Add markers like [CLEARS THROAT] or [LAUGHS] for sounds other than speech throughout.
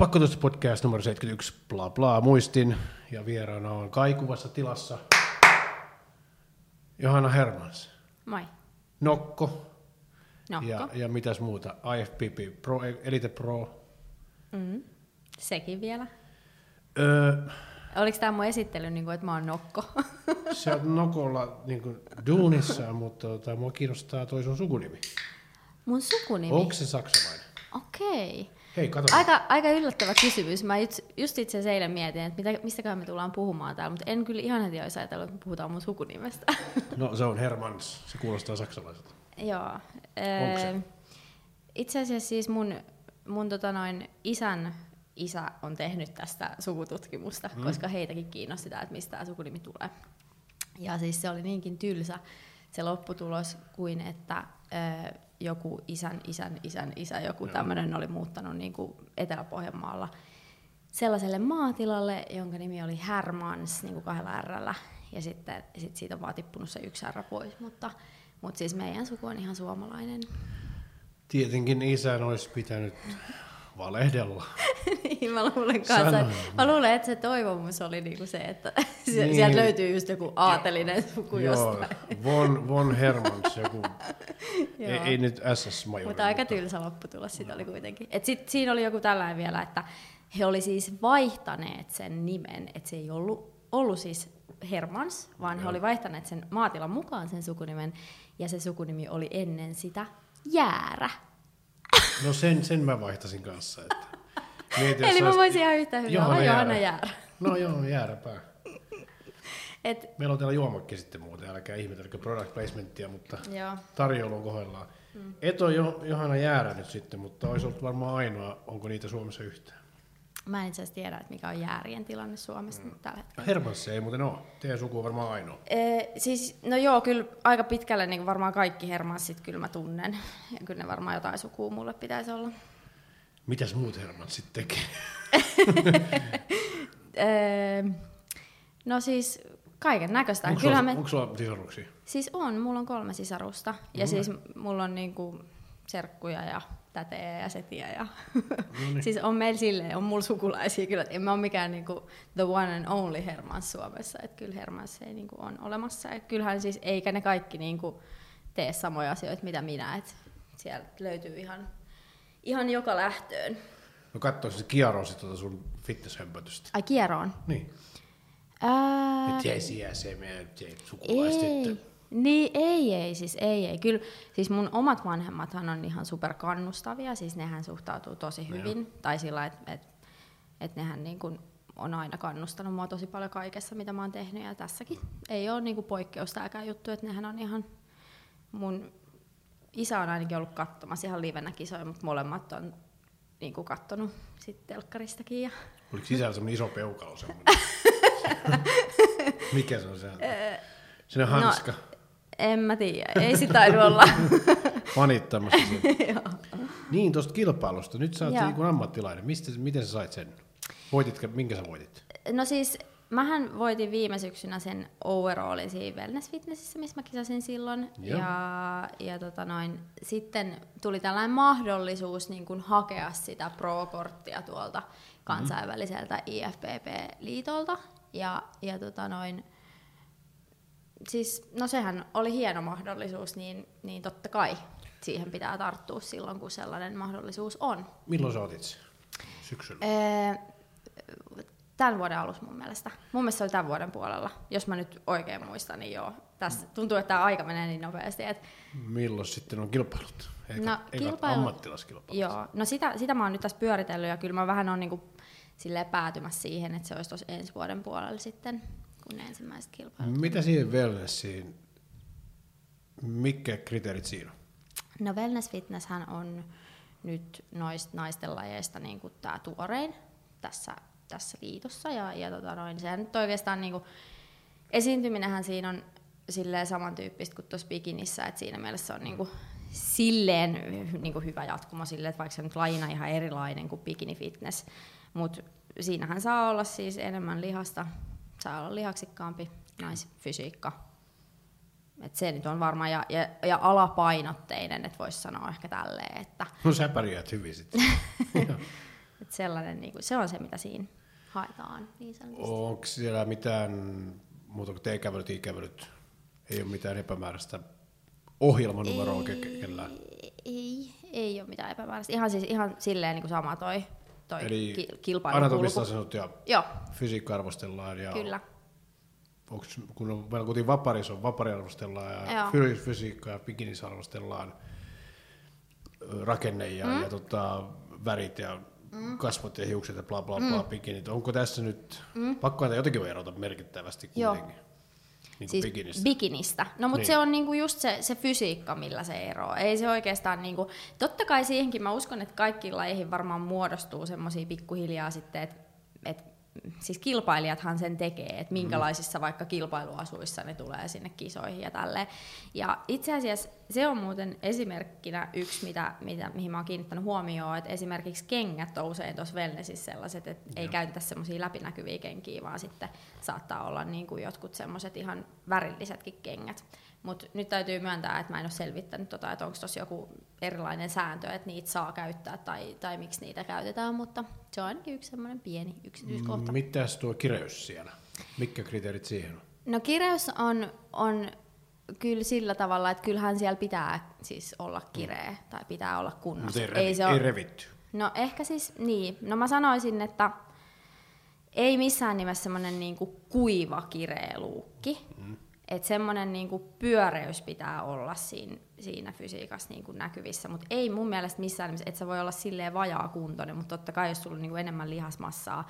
Pakkotusta podcast numero 71, bla bla, muistin. Ja vieraana on kaikuvassa tilassa Johanna Hermans. Moi. Nokko. Nokko. Ja, ja mitäs muuta? IFPP Pro, Elite Pro. Mm. Sekin vielä. Öö, Oliko tämä mun esittely, niin kuin, että mä oon nokko? [LAUGHS] sä oot Nokolla niin kuin, duunissa, mutta tota, mua kiinnostaa toi sun sukunimi. mun sukunimi? Onko se saksalainen? Okei. Hei. Aika, aika yllättävä kysymys. Mä just, just itse asiassa eilen mietin, että mitä, mistäköhän me tullaan puhumaan täällä, mutta en kyllä ihan heti olisi ajatellut, että me puhutaan mun sukunimestä. [LAUGHS] No se on Hermans, se kuulostaa saksalaiselta. Joo. Onko se? Öö, Itse asiassa siis mun, mun tota noin isän isä on tehnyt tästä sukututkimusta, mm. koska heitäkin kiinnosti tämä, että mistä tämä sukunimi tulee. Ja siis se oli niinkin tylsä se lopputulos kuin, että ö, joku isän isän isän isä, joku Joo. tämmöinen oli muuttanut niin kuin Etelä-Pohjanmaalla sellaiselle maatilalle, jonka nimi oli Hermans niin kuin kahdella Rllä. Ja sitten sit siitä on vaan tippunut se yksi R pois, mutta, mutta siis meidän suku on ihan suomalainen. Tietenkin isän olisi pitänyt valehdella. [LAUGHS] niin mä luulen kanssa. Sanoin. Mä luulen, että se toivomus oli niinku se, että [LAUGHS] se, Niin. sieltä löytyy just joku aatelinen suku Joo, jostain. von, von Hermans, joku, [LAUGHS] ei, ei nyt SS-majori. Mutta aika tylsä lopputulos siitä oli kuitenkin. Et sit, siinä oli joku tällainen vielä, että he oli siis vaihtaneet sen nimen, että se ei ollut, ollut siis Hermans, vaan he Joo. oli vaihtaneet sen maatilan mukaan sen sukunimen, ja se sukunimi oli ennen sitä Jäärä. No sen, sen mä vaihtasin kanssa. Että mietin, Eli mä voisin ihan yhtä hyvin olla Johanna Jäärä. No joo, jääräpää. Et, Meillä on täällä juomakki sitten muuten, älkää ihmetelkö product placementtia, mutta joo. tarjoulu on kohdallaan. Mm. Et ole jo, Johanna Jäärä nyt sitten, mutta olisi ollut varmaan ainoa, onko niitä Suomessa yhtään. Mä en itse asiassa tiedä, että mikä on jäärien tilanne Suomessa mm. tällä hetkellä. Hermans ei muuten ole. Teidän suku on varmaan ainoa. Ee, siis, no joo, kyllä aika pitkälle niin varmaan kaikki hermanssit kyllä mä tunnen. Ja kyllä ne varmaan jotain sukua mulle pitäisi olla. Mitäs muut Hermans sitten tekee? [LAUGHS] Ee, no siis kaiken näköistä. Onko sulla, me, onko sulla sisaruksia? siis on, mulla on kolme sisarusta. Ja No siis mulla on niinku serkkuja ja tätejä ja setiä. Ja [LAUGHS] niin. siis on meillä silleen, on mulla sukulaisia kyllä. että En mä ole mikään niinku the one and only Hermans Suomessa. Että kyllä Hermans ei niinku on olemassa. Ja kyllähän siis, eikä ne kaikki niinku tee samoja asioita, mitä minä. Et sieltä löytyy ihan, ihan joka lähtöön. No katsoisin se kierosi tuota sun fitnesshömpötystä. Ai kieroon. Niin. Ää, Nyt jäi se meidän sukulaistyttö. ei. Niin, ei, ei, siis ei, ei. Kyllä, siis mun omat vanhemmathan on ihan super kannustavia, siis nehän suhtautuu tosi No hyvin. Tai sillä, että et, et nehän niin kuin on aina kannustanut mua tosi paljon kaikessa, mitä mä oon tehnyt. Ja tässäkin ei ole niin kuin poikkeus tämäkään juttu, että nehän on ihan... Mun isä on ainakin ollut katsomassa ihan livenä kisoja, mutta molemmat on niin kuin kattonut sitten telkkaristakin. Ja... Oliko sisällä semmoinen iso peukalo [LAUGHS] semmoinen? Mikä se on se? Sinne hanska. No, en mä tiedä, ei sitä taidu olla. [LAUGHS] Fanittamassa sen. [LAUGHS] niin, tuosta kilpailusta. Nyt sä oot Joo. niin ammattilainen. Mistä, miten sä sait sen? Voititko, minkä sä voitit? No siis, mähän voitin viime syksynä sen overallin siinä Wellness Fitnessissä, missä mä kisasin silloin. Joo. Ja, ja tota noin, sitten tuli tällainen mahdollisuus niin kuin hakea sitä pro-korttia tuolta kansainväliseltä IFPP-liitolta. Ja, ja tota noin, siis, no sehän oli hieno mahdollisuus, niin, niin totta kai siihen pitää tarttua silloin, kun sellainen mahdollisuus on. Milloin sä otit? Syksyllä. Ee, Tämän vuoden alussa mun mielestä. Mun mielestä se oli tämän vuoden puolella. Jos mä nyt oikein muistan, niin joo. Tässä tuntuu, että tämä aika menee niin nopeasti. Että, Milloin sitten on kilpailut? Eikä, No, kilpailu- ammattilaiskilpailut. joo, no sitä, sitä mä oon nyt tässä pyöritellyt ja kyllä mä vähän on niinku silleen päätymässä siihen, että se olisi tuossa ensi vuoden puolella sitten, kun ne ensimmäiset kilpailut. Mitä siihen wellnessiin, mitkä kriteerit siinä on? No Wellness Fitnesshän on nyt noista naisten lajeista niin kuin tämä tuorein tässä, tässä liitossa. Ja, ja tota noin, sehän nyt oikeastaan niin kuin, esiintyminenhän siinä on silleen samantyyppistä kuin tuossa bikinissä, että siinä mielessä on niin kuin, silleen niin kuin hyvä jatkumo silleen, että vaikka se nyt lajina ihan erilainen kuin bikini fitness, mutta siinähän saa olla siis enemmän lihasta, saa olla lihaksikkaampi naisfysiikka. Et se nyt on varmaan, ja, ja, ja alapainotteinen, että voisi sanoa ehkä tälleen, että [LAUGHS] No sä pärjäät hyvin sitten. [LAUGHS] Et sellainen, niin kuin, se on se, mitä siinä haetaan niin sanotusti. Onko siellä mitään muuta kuin T-kävelyt, I-kävelyt? Ei ole mitään epämääräistä ohjelmanumeroa ke- kellään? Ei, ei ole mitään epämääräistä. Ihan, siis, ihan silleen niin kuin sama toi, toi Eli ki- kilpailukulku. anatomista asennut ja Joo, fysiikka arvostellaan ja kyllä. onks, kun on meillä kuitenkin vaparis on vapari arvostellaan ja Joo. fy- fysiikka ja bikinis arvostellaan rakenne ja, mm. ja tota, värit ja mm. kasvot ja hiukset ja bla bla bla mm. bikinit. Onko tässä nyt, mm. pakko näitä jotenkin voi erota merkittävästi Joo. Niin Siis bikinistä. bikinistä. No mutta Niin. se on niinku just se, se fysiikka, millä se eroaa. Ei se oikeastaan niinku, totta kai siihenkin mä uskon, että kaikkiin lajeihin varmaan muodostuu semmoisia pikkuhiljaa sitten, että et, siis kilpailijathan sen tekee, että minkälaisissa vaikka kilpailuasuissa ne tulee sinne kisoihin ja tälleen. Ja itse asiassa se on muuten esimerkkinä yksi, mitä, mitä, mihin mä oon kiinnittänyt huomioon, että esimerkiksi kengät on usein tuossa wellnessissä sellaiset, että ei käytetä semmoisia läpinäkyviä kenkiä, vaan sitten saattaa olla niin kuin jotkut semmoiset ihan värillisetkin kengät. Mutta nyt täytyy myöntää, että mä en ole selvittänyt, tota, että onko tuossa joku erilainen sääntö, että niitä saa käyttää tai, tai miksi niitä käytetään, mutta se on ainakin yksi semmoinen pieni yksityiskohta. Mitäs tuo kireys siellä? Mitkä kriteerit siihen on? No kireys on, on kyllä sillä tavalla, että kyllähän siellä pitää siis olla kireä tai pitää olla Mutta kunnossa. ei, revi, se ei ole- revitty. No ehkä siis, niin. No mä sanoisin, että ei missään nimessä semmoinen niinku kuiva kireä luukki. Mm. Että semmoinen niinku pyöreys pitää olla siinä, siinä fysiikassa niinku näkyvissä, mutta ei mun mielestä missään nimessä, että se voi olla silleen vajaa kuntoinen, mutta totta kai jos sulla on niinku enemmän lihasmassaa,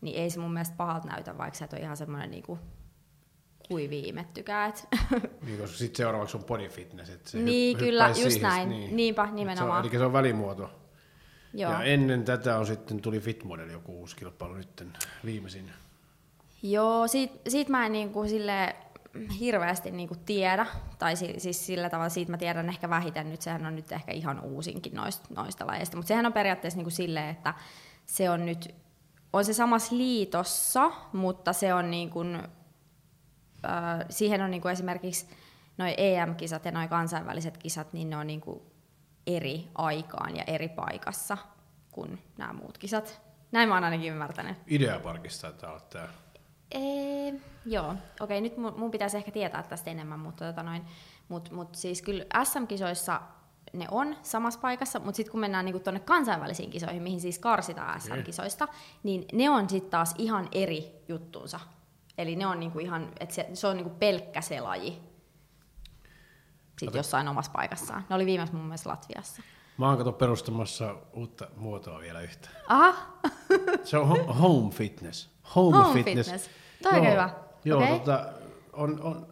niin ei se mun mielestä pahalta näytä, vaikka sä et ole ihan semmoinen niinku kuiviimettykään. et- [LAUGHS] Niin, koska sitten seuraavaksi on body fitness. Että se Niin, hyp- kyllä, just siihen, näin. Niinpä, nimenomaan. Se on, eli se on välimuoto. Joo. Ja ennen tätä on sitten tuli Fitmodel joku uusi kilpailu nyt viimeisin. Joo, siitä, siitä mä en niinku sille hirveästi niinku tiedä, tai si, siis sillä tavalla siitä mä tiedän ehkä vähiten nyt, sehän on nyt ehkä ihan uusinkin noista, noista lajeista, mutta sehän on periaatteessa niinku silleen, että se on nyt, on se samassa liitossa, mutta se on niinku, äh, siihen on niinku esimerkiksi noin EM-kisat ja noin kansainväliset kisat, niin ne on niinku eri aikaan ja eri paikassa kuin nämä muut kisat. Näin mä oon ainakin ymmärtänyt. Ideaparkista taitaa olla tämä. Ee, joo, okei, nyt mun, mun pitäisi ehkä tietää tästä enemmän, mutta tota noin, mut, mut siis kyllä SM-kisoissa ne on samassa paikassa, mutta sitten kun mennään niinku tuonne kansainvälisiin kisoihin, mihin siis karsitaan SM-kisoista, niin ne on sitten taas ihan eri juttunsa. Eli ne on niinku ihan, että se, se on niinku pelkkä se laji. Sitten jossain omassa paikassaan. Ne oli viimeksi mun mielestä Latviassa. Mä oon kato perustamassa uutta muotoa vielä yhtä. Aha, [LAUGHS] Se on ho- home fitness. Home, Home fitness. Toi on hyvä. Joo, Okei. tota, on, on,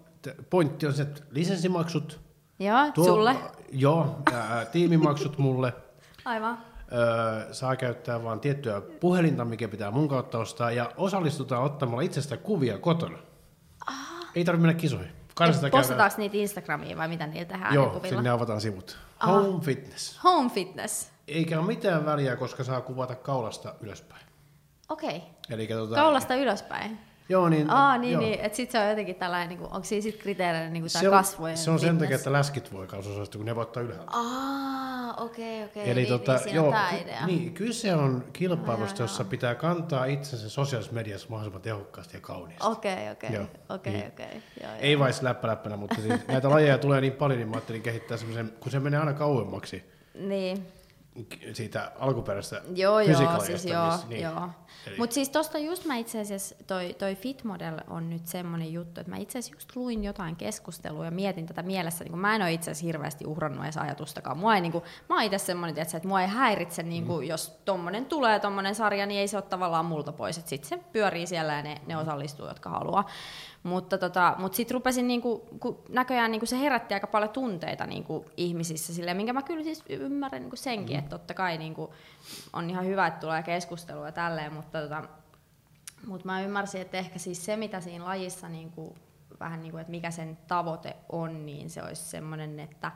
pointti on se, että lisenssimaksut. joo, sulle. Joo, ää, tiimimaksut mulle. Aivan. Öö, saa käyttää vain tiettyä puhelinta, mikä pitää mun kautta ostaa, ja osallistutaan ottamalla itsestä kuvia kotona. Ei tarvitse mennä kisoihin. Postataanko niitä Instagramiin vai mitä niillä tehdään? Joo, kuvilla? sinne avataan sivut. Aha. Home fitness. Home fitness. Eikä ole mitään väliä, koska saa kuvata kaulasta ylöspäin. Okei. Eli tota, Kaulasta ylöspäin. Joo, niin, Aa, niin, joo. niin. että sit se on jotenkin tällainen, niin kuin, onko siinä sit kriteerinä niin on, kasvojen se on sen takia, että läskit voi osallistua, kun ne voi ottaa ylhäältä. Aa, okei, okei. Eli niin, tota, niin, joo, idea. niin, kyse on kilpailusta, Joo, jossa joo. pitää kantaa itsensä sosiaalisessa mediassa mahdollisimman tehokkaasti ja kauniisti. Okei, okei, okei, niin. okei. Joo, Ei vain läppä läppänä, mutta siis näitä lajeja tulee niin paljon, niin mä ajattelin kehittää semmoisen, kun se menee aina kauemmaksi Niin. Siitä alkuperäisestä Joo, joo, siis joo, niin. joo. Eli- Mutta siis tosta just mä itse asiassa, toi, toi Fitmodel on nyt semmonen juttu, että mä itse asiassa just luin jotain keskustelua ja mietin tätä mielessä, niin kun mä en ole itse asiassa hirveästi uhrannut edes ajatustakaan. Mua ei, niin kun, mä oon itse tiiätsä, että mua ei häiritse, niin kun, jos tommonen tulee tommonen sarja, niin ei se ole tavallaan multa pois, että sit se pyörii siellä ja ne, ne osallistuu, jotka haluaa. Mutta tota, mut sitten rupesin, niinku, kun näköjään niinku se herätti aika paljon tunteita niinku ihmisissä, silleen, minkä mä kyllä siis ymmärrän niinku senkin, mm. että totta kai niinku, on ihan hyvä, että tulee keskustelua ja tälleen, mutta tota, mut mä ymmärsin, että ehkä siis se, mitä siinä lajissa, niinku, vähän niinku, että mikä sen tavoite on, niin se olisi semmoinen, että,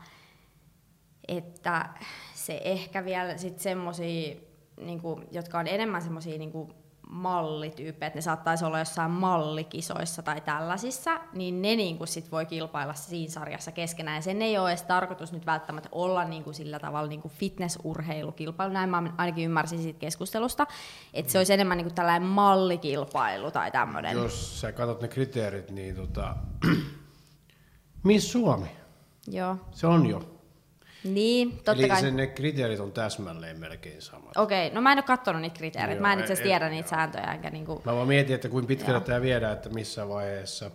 että se ehkä vielä sit semmosia, niinku, jotka on enemmän semmosia niinku, mallityyppejä, että ne saattaisi olla jossain mallikisoissa tai tällaisissa, niin ne niin kuin sit voi kilpailla siinä sarjassa keskenään. Ja sen ei ole edes tarkoitus nyt välttämättä olla niin kuin sillä tavalla niin kuin fitnessurheilukilpailu, näin mä ainakin ymmärsin siitä keskustelusta, että se olisi enemmän niin kuin tällainen mallikilpailu tai tämmöinen. Jos sä katsot ne kriteerit, niin tota, [CLEARS THROAT] Miss Suomi, Joo. se on jo. Niin, totta Eli kai. sen, ne kriteerit on täsmälleen melkein samat. Okei, no mä en ole katsonut niitä kriteereitä, Joo, mä en itse asiassa tiedä niitä sääntöjä, enkä niinku... Mä vaan mietin, että kuinka pitkälle Joo. tämä viedään, että missä vaiheessa,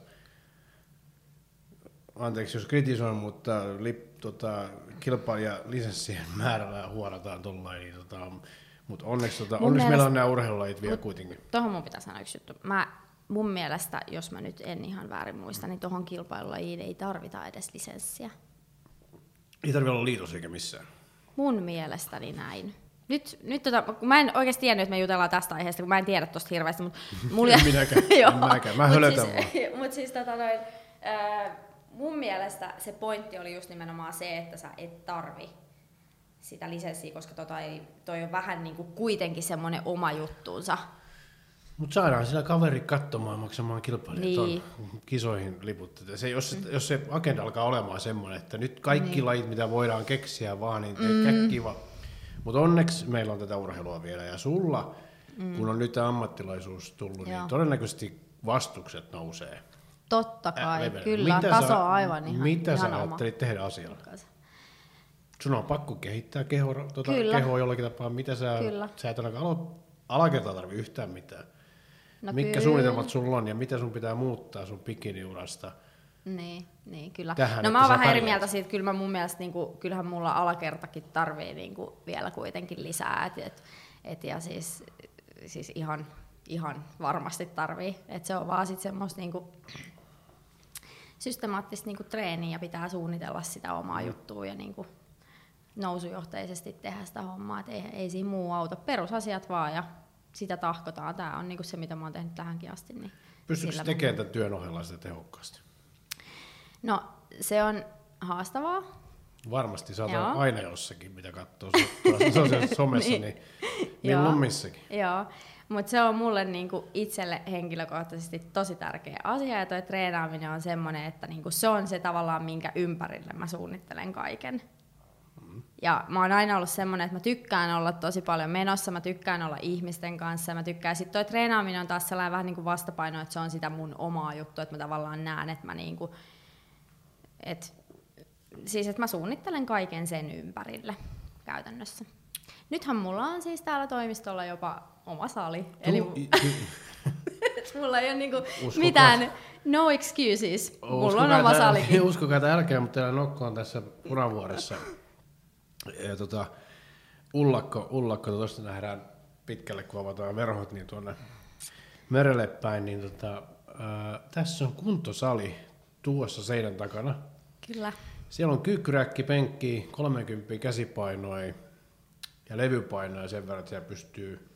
anteeksi jos kritisoin, mutta lip, tota, kilpailija lisenssien [LAUGHS] määrällä huorataan tuollain, niin tota, mutta onneksi, tota, Mun onneksi meillä on mielestä- nämä urheilulajit vielä kuitenkin. Tuohon mun pitää sanoa yksi juttu. Mä, mun mielestä, jos mä nyt en ihan väärin muista, niin tuohon kilpailulajiin ei tarvita edes lisenssiä. Ei tarvitse olla liitos eikä missään. Mun mielestäni näin. Nyt, nyt tota, kun mä en oikeasti tiennyt, että me jutellaan tästä aiheesta, kun mä en tiedä tosta hirveästi, mutta [LAUGHS] mulla... En minäkään, [LAUGHS] en mäkään. Mä Mut siis, [LAUGHS] Mutta siis tota noin, äh, mun mielestä se pointti oli just nimenomaan se, että sä et tarvi sitä lisenssiä, koska tota ei, toi on vähän niin kuin kuitenkin semmoinen oma juttuunsa. Mutta saadaan sillä kaveri katsomaan maksamaan kilpailijat Niin. on kisoihin liput. Se, jos, jos se agenda alkaa olemaan semmoinen, että nyt kaikki niin. lajit, mitä voidaan keksiä vaan, niin mm. kiva. Mutta onneksi meillä on tätä urheilua vielä. Ja sulla, mm. kun on nyt tämä ammattilaisuus tullut, Joo. niin todennäköisesti vastukset nousee. Totta kai, leveille. kyllä. Mitä taso sä- on aivan ihan, Mitä ihan sä oma. ajattelit tehdä asialla? Sun on pakko kehittää kehoa, tuota, Kyllä. kehoa jollakin tapaa. Mitä sä, Kyllä. sä et ainakaan alo- alakertaa tarvi yhtään mitään. No Mitkä kyllä. suunnitelmat sulla on ja mitä sun pitää muuttaa sun bikiniurasta? Niin, niin kyllä. Tähän, no mä oon vähän eri pärjäät. mieltä siitä, kyllä mä mun mielestä, niin kuin, kyllähän mulla alakertakin tarvii niin kuin, vielä kuitenkin lisää, et, et, et, ja siis, siis ihan, ihan varmasti tarvii, että se on vaan sit semmoista niin kuin, systemaattista niin kuin, treeniä ja pitää suunnitella sitä omaa juttua ja niin kuin, nousujohteisesti tehdä sitä hommaa, että ei, ei siinä muu auta, perusasiat vaan ja sitä tahkotaan, tämä on niin kuin se, mitä mä oon tehnyt tähänkin asti. Niin Pystytkö tekemään tämän työn ohella sitä tehokkaasti? No, se on haastavaa. Varmasti sä oot aina jossakin, mitä katsoo [LAUGHS] sosiaalisessa somessa, Niin. niin, milloin missäkin. Joo, mutta se on mulle niinku itselle henkilökohtaisesti tosi tärkeä asia ja toi treenaaminen on semmoinen, että niinku se on se tavallaan, minkä ympärille mä suunnittelen kaiken. Ja mä oon aina ollut semmoinen, että mä tykkään olla tosi paljon menossa, mä tykkään olla ihmisten kanssa, mä tykkään, sit toi treenaaminen on taas sellainen vähän niin kuin vastapaino, että se on sitä mun omaa juttua, että mä tavallaan näen, että mä niinku, et, siis että mä suunnittelen kaiken sen ympärille käytännössä. Nythän mulla on siis täällä toimistolla jopa oma sali, eli Tu- i- [LAUGHS] i- mulla ei ole niinku Uskokaa. mitään, no excuses, mulla on uskokaa oma salikin. [LAUGHS] Uskokaa tai älkää, mutta täällä Nokko on tässä punavuoressa. Ja tota, ullakko, ullakko tuosta nähdään pitkälle, kun avataan verhot, niin tuonne merelle päin, niin tota, ää, tässä on kuntosali tuossa seinän takana. Kyllä. Siellä on kyykkyräkki, penkki, 30 käsipainoi ja levypainoja sen verran, että siellä pystyy...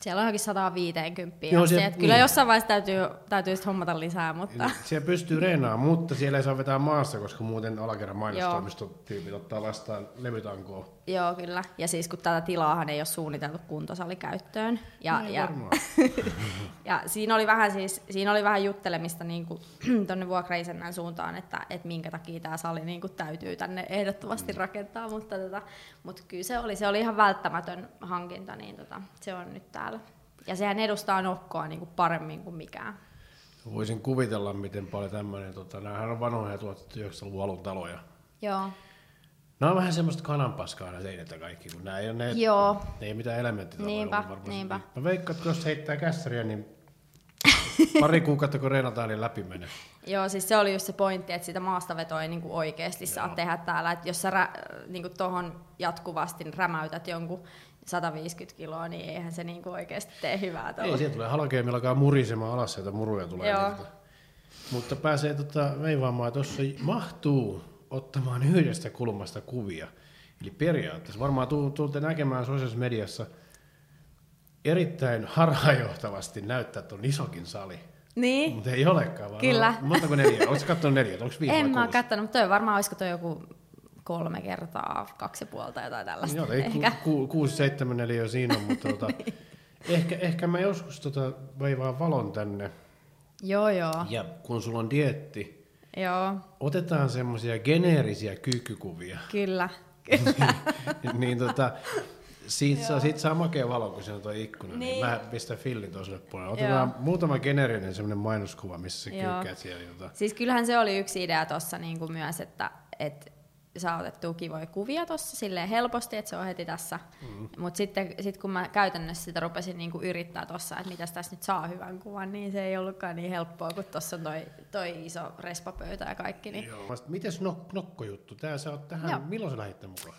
Siellä on johonkin 150 Joo, Joo, siellä- Kyllä niin. jossain vaiheessa täytyy, täytyy sit hommata lisää, mutta Siellä pystyy reenaamaan, mutta siellä ei saa vetää maassa, koska muuten alakerran mainostoimistotyypit ottaa vastaan levytankoa. Joo kyllä. Ja siis kun tätä tilaahan ei ole suunniteltu kuntosalikäyttöön. Ja, Niin ja, [LAUGHS] ja siinä oli vähän siis, siinä oli vähän juttelemista niin kuin, [CLEARS THROAT] tonne vuokraisännän suuntaan, että, että minkä takia tämä sali niin kuin, täytyy tänne ehdottomasti Mm. rakentaa, mutta, tota, mutta kyllä se oli, se oli ihan välttämätön hankinta, niin tota, se on nyt täällä. Ja sehän edustaa nokkoa niin kuin paremmin kuin mikään. Voisin kuvitella, miten paljon tämmöinen, tota, näähän on vanhoja 1900-luvun alun taloja. Joo. Nämä on vähän semmoista kananpaskaa nämä seinät ja kaikki, kun nämä ei ole, ne, Joo. ne ei mitään elementtitaloja. Niinpä, niinpä. Mä veikkaan, että jos heittää kässäriä, niin pari kuukautta kun reenataan, niin läpi menee. Joo, siis se oli just se pointti, että sitä maastavetoa ei niinku oikeasti saa Joo. tehdä täällä. Että jos sä rä, niinku tohon jatkuvasti rämäytät jonkun 150 kiloa, niin eihän se niinku oikeasti tee hyvää tuolla. Ei, sieltä tulee halkeamilla alkaa murisemaan alas, sieltä muruja tulee. Joo. Niiltä. Mutta pääsee tota, veivaamaan, tuossa mahtuu ottamaan yhdestä kulmasta kuvia. Eli periaatteessa varmaan tu- tulette näkemään sosiaalisessa mediassa erittäin harhaanjohtavasti näyttää tuon isokin sali. Niin? Mutta ei olekaan vaan. Kyllä. No, montako neljä? Oletko katsonut neljä? Onko viisi En mä kattonut, mutta toi varmaan olisiko toi joku kolme kertaa, kaksi ja puolta jotain tällaista. Joo, ei, Ehkä. ku, ku, kuusi, seitsemän, neljä siinä on, mutta tota, [LAUGHS] ehkä, ehkä mä joskus tota vaivaan valon tänne. Joo, joo. Ja kun sulla on dietti, Joo, otetaan semmoisia geneerisiä kyykkykuvia. kyllä. Kyllä. niin tota, siitä, saa, siitä saa makea valo, kun siinä on tuo ikkuna. Niin. Niin. mä pistän fillin toiselle puolelle. Otetaan Joo. muutama geneerinen semmoinen mainoskuva, missä sä Joo. kyykkäät siellä. Tota. Siis kyllähän se oli yksi idea tuossa niinku myös, että et saa otettua kivoja kuvia tuossa silleen helposti, että se on heti tässä. Mm. Mutta sitten sit kun mä käytännössä sitä rupesin niinku yrittää tuossa, että mitäs tässä nyt saa hyvän kuvan, niin se ei ollutkaan niin helppoa, kun tuossa on toi, toi iso respapöytä ja kaikki. Niin Joo. Mites nok- nokkojuttu? Tää sä oot tähän, Joo. milloin sä lähdit mukaan?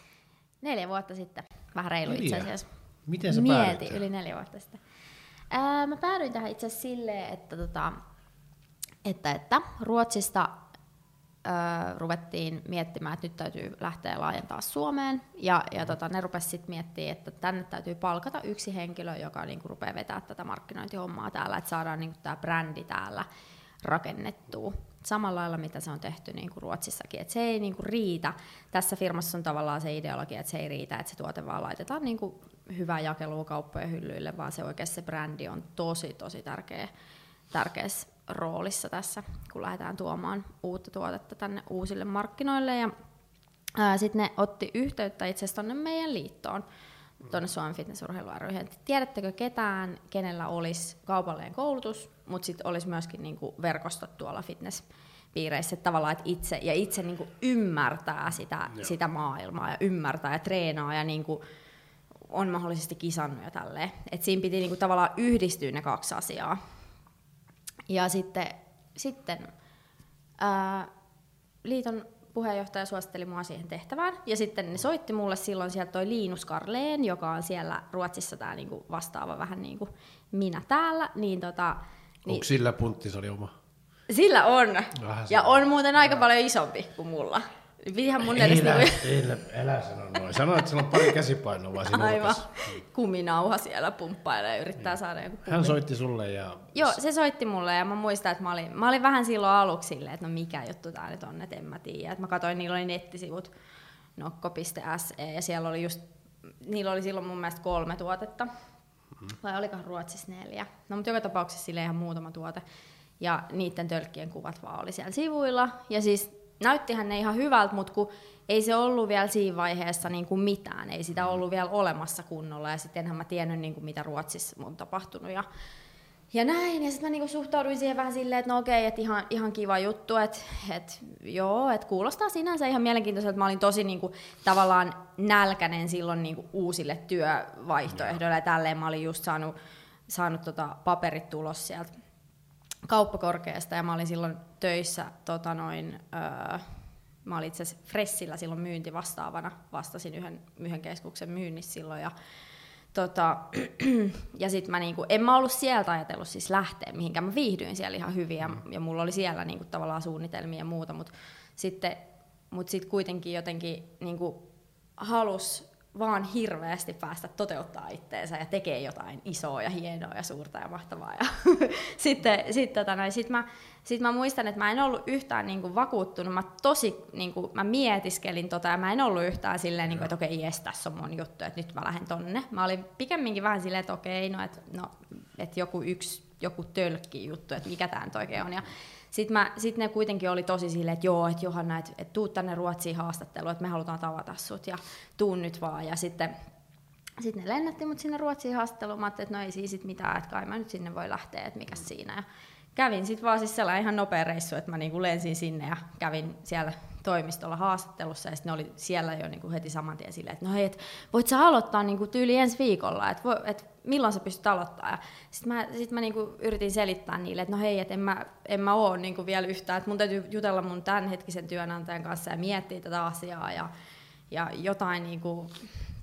neljä vuotta sitten, vähän reilu itse asiassa. Miten sä Mieti, yli neljä vuotta sitten. Ää, mä päädyin tähän itse asiassa silleen, että, tota, että, että Ruotsista ruvettiin miettimään, että nyt täytyy lähteä laajentaa Suomeen. Ja, ja tota, ne rupesivat sitten miettimään, että tänne täytyy palkata yksi henkilö, joka niinku rupeaa vetää tätä markkinointihommaa täällä, että saadaan niinku tämä brändi täällä rakennettua. Samalla lailla, mitä se on tehty niin kuin Ruotsissakin. Et se ei niin kuin riitä. Tässä firmassa on tavallaan se ideologia, että se ei riitä, että se tuote vaan laitetaan niin kuin hyvää jakelua kauppojen hyllyille, vaan se oikeasti se brändi on tosi, tosi tärkeä, tärkeässä roolissa tässä, kun lähdetään tuomaan uutta tuotetta tänne uusille markkinoille. Ja sitten ne otti yhteyttä itse asiassa tuonne meidän liittoon, tuonne Suomen fitnessurheilu ryhmään. että Tiedättekö ketään, kenellä olisi kaupallinen koulutus, mutta sitten olisi myöskin niinku verkostot tuolla fitnesspiireissä, että tavallaan että itse, ja itse niinku ymmärtää sitä, Joo. sitä maailmaa ja ymmärtää ja treenaa ja niinku on mahdollisesti kisannut ja tälleen. Et siinä piti niinku tavallaan yhdistyä ne kaksi asiaa. Ja sitten, sitten ää, liiton puheenjohtaja suositteli mua siihen tehtävään. Ja sitten ne soitti mulle silloin sieltä toi Linus Karleen, joka on siellä Ruotsissa tää niinku vastaava vähän niin kuin minä täällä. Niin tota, niin Onko sillä puntti, se oli oma? sillä on. Vähän ja on. on muuten aika paljon isompi kuin mulla. Pitihän mun edes Ei, niinku, ei, älä sano noin. Sano, että sillä on pari käsipainoa vaan siinä aivan kuminauha siellä pumppailee ja yrittää saada joku Hän soitti sulle ja... Joo, se soitti mulle ja mä muistan, että mä olin, mä olin vähän silloin aluksi silleen, että no mikä juttu tää nyt on, että en mä tiedä. Et mä katsoin, niillä oli nettisivut nokko.se ja siellä oli just, niillä oli silloin mun mielestä kolme tuotetta. Vai olikohan Ruotsissa neljä? No mutta joka tapauksessa sille ihan muutama tuote. Ja niiden tölkkien kuvat vaan oli siellä sivuilla. Ja siis näyttihän ne ihan hyvältä, mutta kun ei se ollut vielä siinä vaiheessa niin kuin mitään. Ei sitä ollut vielä olemassa kunnolla. Ja sitten enhän mä tiennyt, niin kuin mitä Ruotsissa on tapahtunut. Ja ja näin, ja sitten mä niinku suhtauduin siihen vähän silleen, että no okei, että ihan, ihan kiva juttu, että et, joo, että kuulostaa sinänsä ihan mielenkiintoiselta. Mä olin tosi niinku, tavallaan nälkäinen silloin niinku, uusille työvaihtoehdoille, ja tälleen mä olin just saanut, saanut tota, paperit tulos sieltä kauppakorkeasta, ja mä olin silloin töissä, tota noin, öö, mä olin itse asiassa Fressillä silloin myyntivastaavana, vastasin yhden, yhden keskuksen myynnissä silloin, ja Tota, [CLEARS THROAT] ja sitten mä niinku, en mä ollut sieltä ajatellut siis lähteä mihinkään. Mä viihdyin siellä ihan hyvin ja, ja mulla oli siellä niinku tavallaan suunnitelmia ja muuta, mutta sitten mut sit kuitenkin jotenkin niinku halus vaan hirveästi päästä toteuttaa itteensä ja tekee jotain isoa ja hienoa ja suurta ja mahtavaa. Ja [LAUGHS] sitten sit, tota noin, sit mä, sit mä muistan, että mä en ollut yhtään niinku vakuuttunut. Mä tosi niinku, mä mietiskelin tota ja mä en ollut yhtään silleen, niinku, että okei, jes, tässä on mun juttu, että nyt mä lähden tonne. Mä olin pikemminkin vähän silleen, että okei, no, että no, et joku yksi joku tölkki juttu, että mikä tämä nyt oikein on. Ja sitten mä, sit ne kuitenkin oli tosi silleen, että joo, että Johanna, että et tuu tänne Ruotsiin haastatteluun, että me halutaan tavata sut ja tuun nyt vaan. Ja sitten sitten ne lennätti mut sinne Ruotsiin haastatteluun. Mä että no ei siis mitään, että kai mä nyt sinne voi lähteä, että mikä siinä. Ja kävin sitten vaan siis sellainen ihan nopea reissu, että mä niinku lensin sinne ja kävin siellä toimistolla haastattelussa ja sitten ne oli siellä jo niinku heti saman tien silleen, että no hei, et voit sä aloittaa niinku tyyli ensi viikolla, että et milloin sä pystyt aloittaa. Sitten mä, sit mä niinku yritin selittää niille, että no hei, että en mä, en mä oo niinku vielä yhtään, että mun täytyy jutella mun tämänhetkisen työnantajan kanssa ja miettiä tätä asiaa ja, ja jotain niinku,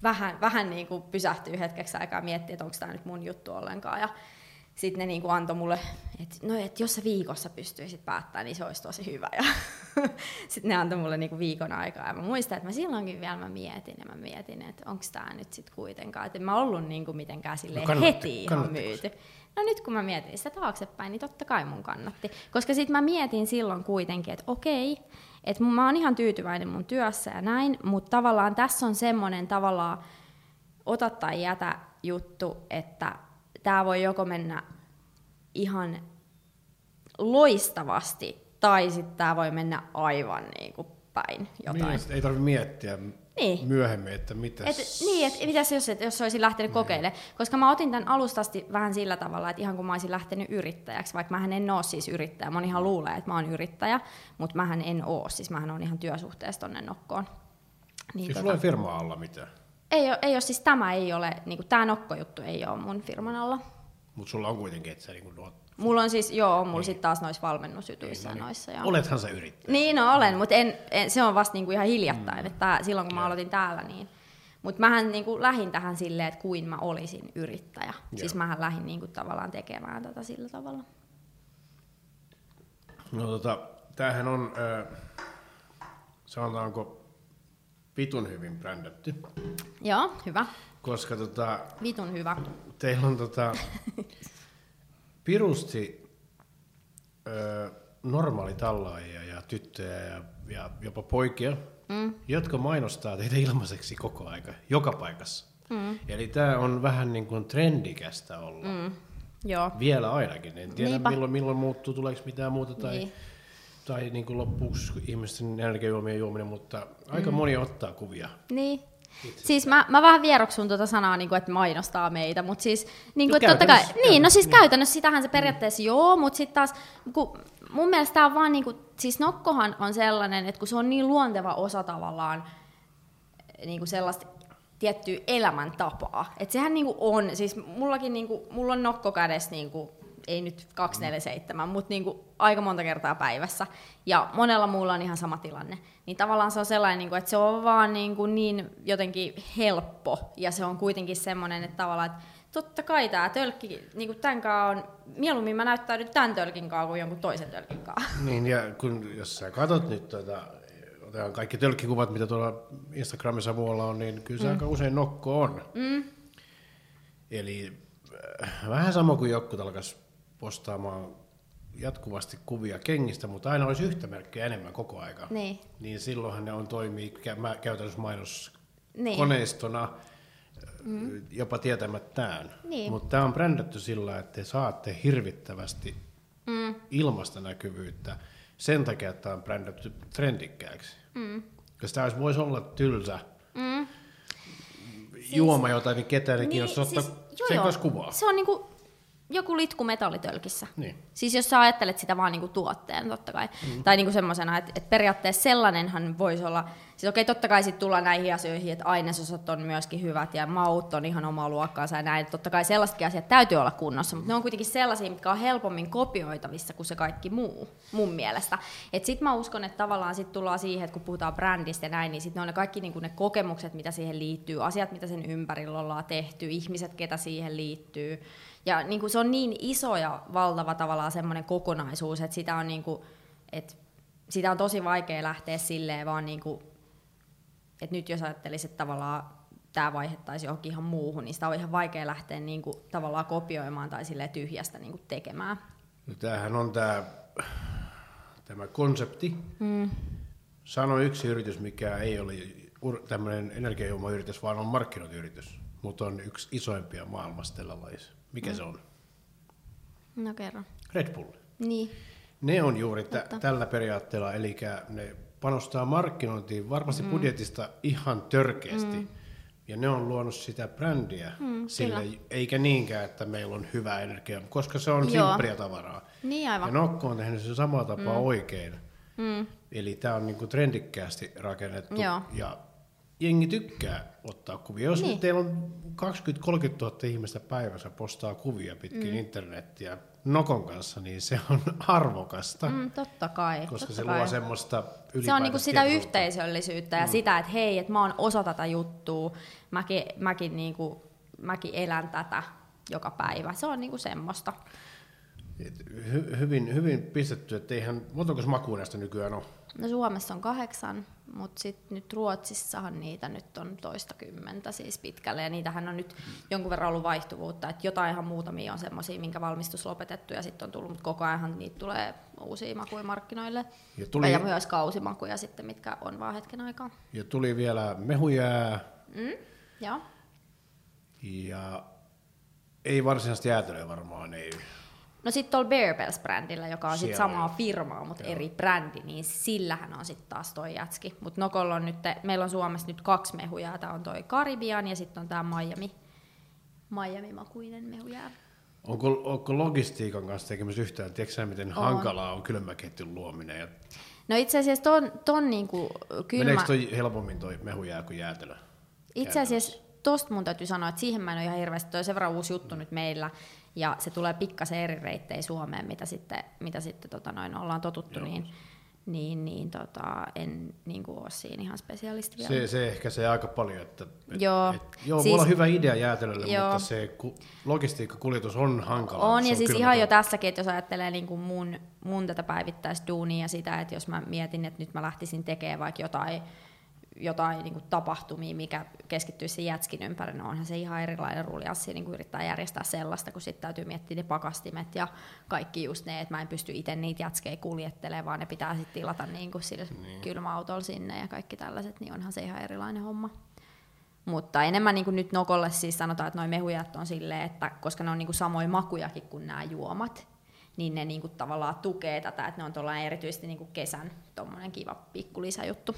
vähän, vähän niinku pysähtyy hetkeksi aikaa miettiä, että onko tämä nyt mun juttu ollenkaan. Ja sitten ne niinku antoi mulle, että no, et jos sä viikossa pystyisit päättämään, niin se olisi tosi hyvä. Ja [LAUGHS] sitten ne antoi mulle niinku viikon aikaa. Ja mä muistan, että mä silloinkin vielä mä mietin ja mä mietin, että onko tämä nyt sitten kuitenkaan. Että en mä ollut niinku mitenkään silleen No kannatti- heti ihan myyty. No nyt kun mä mietin sitä taaksepäin, niin totta kai mun kannatti. Koska sitten mä mietin silloin kuitenkin, että okei, että mä oon ihan tyytyväinen mun työssä ja näin, mutta tavallaan tässä on semmoinen tavallaan ota tai jätä juttu, että tämä voi joko mennä ihan loistavasti, tai sitten tämä voi mennä aivan niin kuin päin jotain. Niin, ei tarvitse miettiä Niin. myöhemmin, että mitä Et, niin, että mitäs jos, et, jos olisin lähtenyt kokeilemaan. Koska mä otin tämän alustasti vähän sillä tavalla, että ihan kun mä olisin lähtenyt yrittäjäksi, vaikka mähän en ole siis yrittäjä. Moni ihan luulee, että mä oon yrittäjä, mutta mähän en oo. Siis mähän on ihan työsuhteessa tonne nokkoon. Niin, Eikö sulla ole firma alla mitään? Ei, ole, ei ole, siis tämä ei ole, niin tämä nokkojuttu ei ole mun firman alla. Mutta sulla on kuitenkin, että sä niin kuin, Mulla on siis, joo, mulla sit taas noissa valmennusjutuissa Niin, ja no niin. noissa. Joo. Olethan sä yrittäjä. Niin, no olen, mutta en, en, se on vasta niinku ihan hiljattain, mm. että silloin kun mä aloitin täällä, niin... Mutta mähän niinku lähin tähän silleen, että kuin mä olisin yrittäjä. Joo. Siis mähän lähin niinku tavallaan tekemään tätä sillä tavalla. No tota, tämähän on, äh, sanotaanko, vitun hyvin brändätty, Joo, hyvä. koska tota, Vitun hyvä. teillä on tota, [LAUGHS] pirusti äh, normaalitallaajia ja tyttöjä ja, ja jopa poikia, mm. jotka mainostaa teitä ilmaiseksi koko aika, joka paikassa. Mm. Eli tämä on vähän niin kuin trendikästä olla. Mm. Joo. Vielä ainakin. En tiedä Niinpä. milloin, milloin muuttuu, tuleeko mitään muuta tai, Niin. Tai niin kuin loppuksi ihmisten energiajuomien juominen, mutta aika mm. moni ottaa kuvia. Niin. Siis mä, mä vähän vieroksun tuota sanaa, niin kuin, että mainostaa meitä, mutta siis niin kuin, No totta kai, niin, no siis niin. käytännössä sitähän se periaatteessa joo, mutta sitten taas, kun mun mielestä tää on vaan niin kuin, siis nokkohan on sellainen, että kun se on niin luonteva osa tavallaan niin kuin sellaista tiettyä elämäntapaa, että sehän niin kuin on, siis mullakin niin kuin, mulla on nokko kädessä niin kuin, ei nyt 247, mutta niin kuin aika monta kertaa päivässä. Ja monella muulla on ihan sama tilanne. Niin tavallaan se on sellainen, niin kuin, että se on vaan niin, kuin niin jotenkin helppo. Ja se on kuitenkin semmoinen, että tavallaan, että totta kai tämä tölkki, niin kuin tämän kanssa on, mieluummin mä näyttäydyn tämän tölkin kanssa kuin jonkun toisen tölkin kanssa. [LAUGHS] Niin, ja kun, jos sä katsot nyt tota, otetaan kaikki tölkkikuvat, mitä tuolla Instagramissa muualla on, niin kyllä se mm. aika usein nokko on. Mm. Eli äh, vähän sama kuin jotkut alkaisi postaamaan jatkuvasti kuvia kengistä, mutta aina olisi yhtä merkkiä enemmän koko aika. Niin. Niin silloinhan ne on toimii käytännössä mainos Niin. koneistona mm. jopa tietämättään. Niin. Mutta tämä on brändätty sillä, että te saatte hirvittävästi Mm. ilmasta näkyvyyttä sen takia, että tämä on brändätty trendikkääksi. Mm. Koska tämä voisi olla tylsä Mm. juoma jotain, niin ketään ei kiinnosta ottaa sen kanssa kuvaa. Se on niinku joku litku metallitölkissä. Niin. Siis jos sä ajattelet sitä vaan niinku tuotteen, totta kai. Mm. Tai niinku semmoisena, että, että periaatteessa sellainenhan voisi olla, siis okei, totta kai sitten tullaan näihin asioihin, että ainesosat on myöskin hyvät ja maut on ihan omaa luokkaansa ja näin. Totta kai sellaisetkin asiat täytyy olla kunnossa, mutta ne on kuitenkin sellaisia, mitkä on helpommin kopioitavissa kuin se kaikki muu, mun mielestä. Et sit mä uskon, että tavallaan sit tullaan siihen, että kun puhutaan brändistä ja näin, niin sit ne on ne kaikki niinku ne kokemukset, mitä siihen liittyy, asiat, mitä sen ympärillä ollaan tehty, ihmiset, ketä siihen liittyy. Ja niin kuin se on niin iso ja valtava tavallaan semmoinen kokonaisuus, että sitä on, niin kuin, että sitä on tosi vaikea lähteä silleen vaan niin kuin, että nyt jos ajattelisit, että tavallaan tämä vaihettaisi johonkin ihan muuhun, niin sitä on ihan vaikea lähteä niin kuin, tavallaan kopioimaan tai silleen tyhjästä niin kuin tekemään. No tämähän on tämä, tämä konsepti. Mm. Sano yksi yritys, mikä ei ole tämmöinen energiajuomayritys, vaan on markkinointiyritys, mutta on yksi isoimpia maailmassa tällä. Mikä mm. se on? No kerro. Red Bull. Niin. Ne on juuri Totta. tällä periaatteella, eli ne panostaa markkinointiin varmasti mm. budjetista ihan törkeästi. Mm. Ja ne on luonut sitä brändiä Mm, sille, kyllä. eikä niinkään, että meillä on hyvä energia, koska se on Joo. tavaraa. Niin aivan. Ja Nokko on tehnyt sen samalla tapaa mm. oikein. Mm. Eli tämä on niinku trendikkäästi rakennettu. Joo. Ja jengi tykkää ottaa kuvia. Jos niin. teillä on 20-30 000 ihmistä päivässä postaa kuvia pitkin mm. internettiä Nokon kanssa, niin se on [LAUGHS] arvokasta. Mm, totta kai. Koska totta se kai. luo semmoista Se on niinku sitä yhteisöllisyyttä ja mm. sitä, että hei, että mä oon osa tätä juttua, mäkin, mäkin, niinku, mäkin elän tätä joka päivä. Se on niinku semmoista. Et Hy, hyvin, hyvin pistetty, että eihän, montako makuun näistä nykyään on? No Suomessa on kahdeksan, mutta sitten nyt Ruotsissahan niitä nyt on toista kymmentä siis pitkälle, ja niitähän on nyt jonkun verran ollut vaihtuvuutta, että jotain ihan muutamia on semmoisia, minkä valmistus lopetettu, ja sitten on tullut, mutta koko ajan niitä tulee uusia makuja markkinoille, Ja tuli, ja myös kausimakuja sitten, mitkä on vaan hetken aikaa. ja tuli vielä mehujää Mm? Joo. ja ei varsinaisesti jäätelöä varmaan, ei. No sitten tuolla Bear Bells-brändillä, joka on sitten samaa firmaa, mutta Joo. eri brändi, niin sillähän on sitten taas toi jätski. Mutta Nokolla on nyt, meillä on Suomessa nyt kaksi mehujää. Tämä on toi Karibian ja sitten on tämä Miami, Miami-makuinen mehujää. Onko, onko logistiikan kanssa tekemistä yhtään? Tiedätkö miten On. hankalaa on kylmäketjun luominen? Ja No itse asiassa ton, ton niinku kylmä... Meneekö toi helpommin toi mehujää kuin jäätelö? Itse asiassa tosta mun täytyy sanoa, että siihen mä en ole ihan hirveästi, toi on sen verran uusi juttu nyt meillä, ja se tulee pikkasen eri reittejä Suomeen, mitä sitten, mitä sitten tota noin, ollaan totuttu, Joo. niin, niin, niin tota, en niin kuin ole siinä ihan spesialisti vielä. Se, se ehkä se aika paljon, että et, Joo, et, joo siis- mulla on hyvä idea jäätelölle, Joo. mutta se ku, logistiikkakuljetus on hankala. On, se ja siis ihan jo tässäkin, että jos ajattelee niin kuin mun, mun tätä päivittäisduunia ja sitä, että jos mä mietin, että nyt mä lähtisin tekemään vaikka jotain, jotain niin kuin tapahtumia, mikä keskittyisi sen jätskin ympärille, no onhan se ihan erilainen ruljanssi niin kuin yrittää järjestää sellaista, kun sitten täytyy miettiä ne pakastimet ja kaikki just ne, että mä en pysty itse niitä jätskejä kuljettelemaan, vaan ne pitää sitten tilata niin kuin sillä niin. kylmäautolla sinne ja kaikki tällaiset, niin onhan se ihan erilainen homma. Mutta enemmän niin kuin nyt Nokolle siis sanotaan, että noin mehujat on silleen, että koska ne on niin kuin samoja makujakin kuin nämä juomat, niin ne niin kuin tavallaan tukee tätä, että ne on tuollainen erityisesti niin kuin kesän tommonen kiva pikku lisäjuttu.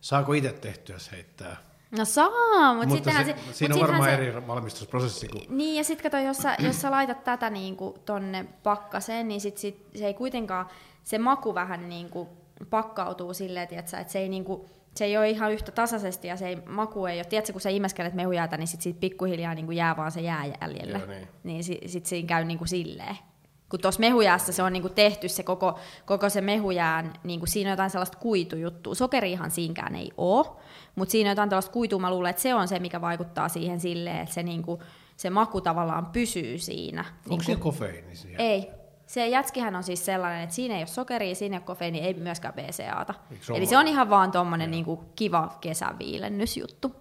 Saako itse tehtyä se heittää? No saa, mutta mutta sittenhän se, se... mut siinä on sittenhän varmaan se, eri valmistusprosessi kuin Niin, ja sitten kato, jos sä, jos sä laitat tätä niinku tonne pakkaseen, niin sit, sit, se ei kuitenkaan, se maku vähän niinku pakkautuu silleen, tiiätsä, että se ei niinku, se ei ole ihan yhtä tasaisesti ja se ei, maku ei ole, tiedätkö, kun sä imeskelet mehujäätä, niin sit siitä pikkuhiljaa niinku jää vaan se jää jäljelle. Joo, niin. niin sit, sit siinä käy niinku silleen. Kun tuossa mehujäässä se on niinku tehty se koko, koko se mehujään, niinku siinä on jotain sellaista kuitujuttua. Sokeriihan siinäkään ei ole, mutta siinä on jotain tällaista kuitua, mä luulen, että se on se, mikä vaikuttaa siihen silleen, että se, niinku, se maku tavallaan pysyy siinä. Onko Niinku- siellä kofeiini siellä? ei. Se jätskihän on siis sellainen, että siinä ei ole sokeria, siinä ei ole kofeiini, ei myöskään BCAta. Eli se on ihan vaan tommonen niinku kiva kesäviilennysjuttu.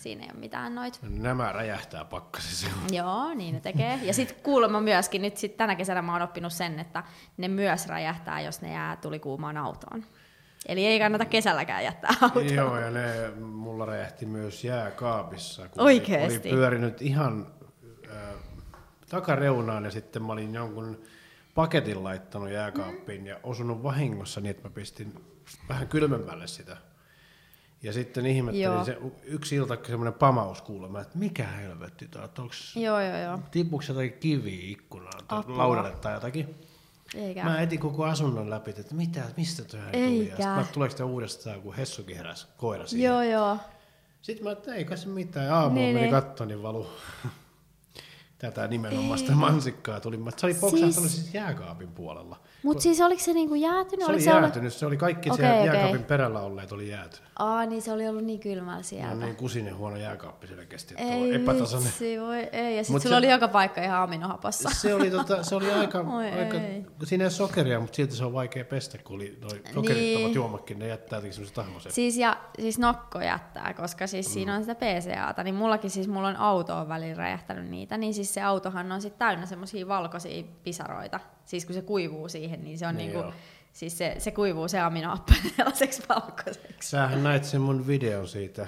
Siinä ei ole mitään noita. Nämä räjähtää pakkasessa. Joo, niin ne tekee. Ja sitten kuulemma myöskin, nyt sit tänä kesänä mä oon oppinut sen, että ne myös räjähtää, jos ne jää tulikuumaan autoon. Eli ei kannata kesälläkään jättää autoon. Joo, ja ne mulla räjähti myös jääkaapissa, kun Oikeesti? oli pyörinyt ihan äh, takareunaan ja sitten mä olin jonkun paketin laittanut jääkaappiin ja osunut vahingossa niin, että mä pistin vähän kylmemmälle sitä. Ja sitten ihmettelin Joo. se yksi ilta semmoinen pamaus kuulemma, että mikä helvetti tää, että onks, Joo, joo, joo. tipuuko jotain kiviä ikkunaan tai Apua. laudalle tai jotakin. Eikä. Mä etin koko asunnon läpi, että mitä, mistä toi tuli. Ja sitten mä tuleeko sitä uudestaan, kun Hessukin heräsi koira siihen. Joo, joo. Sitten mä että ei kai se mitään. Aamulla Niin, meni niin. kattoon, niin valu [LAUGHS] tätä nimenomaista mansikkaa tuli. Se oli poksahtanut Siis- siis jääkaapin puolella. Mutta siis oliko se niinku jäätynyt? Se oli se ollut- jäätynyt, se oli kaikki Okei, siellä okei. jääkaapin perällä olleet oli jäätynyt. Aa, niin se oli ollut niin kylmällä Ja sieltä. niin kusinen huono jääkaappi selkeästi, että Ei epätasainen. vitsi, voi ei. Ja sit Mut sulla se- oli joka paikka ihan aminohapossa. Se oli, tota, se oli aika, [LAUGHS] Oi aika ei. siinä ei ole sokeria, mutta silti se on vaikea pestä, kun oli noi sokerittomat Niin. juomakin, ne jättää jotenkin semmoiset tahmoiset. Siis, ja, siis nokko jättää, koska siis mm. siinä on sitä PCAta, niin mullakin siis mulla on auto on välillä räjähtänyt niitä, niin siis se autohan on sitten täynnä semmoisia valkoisia pisaroita. Siis kun se kuivuu siihen, niin se on Niin niin niinku, joo. siis se, se kuivuu se aminohappo [LAUGHS] sellaiseksi valkoiseksi. Sähän näit sen mun videon siitä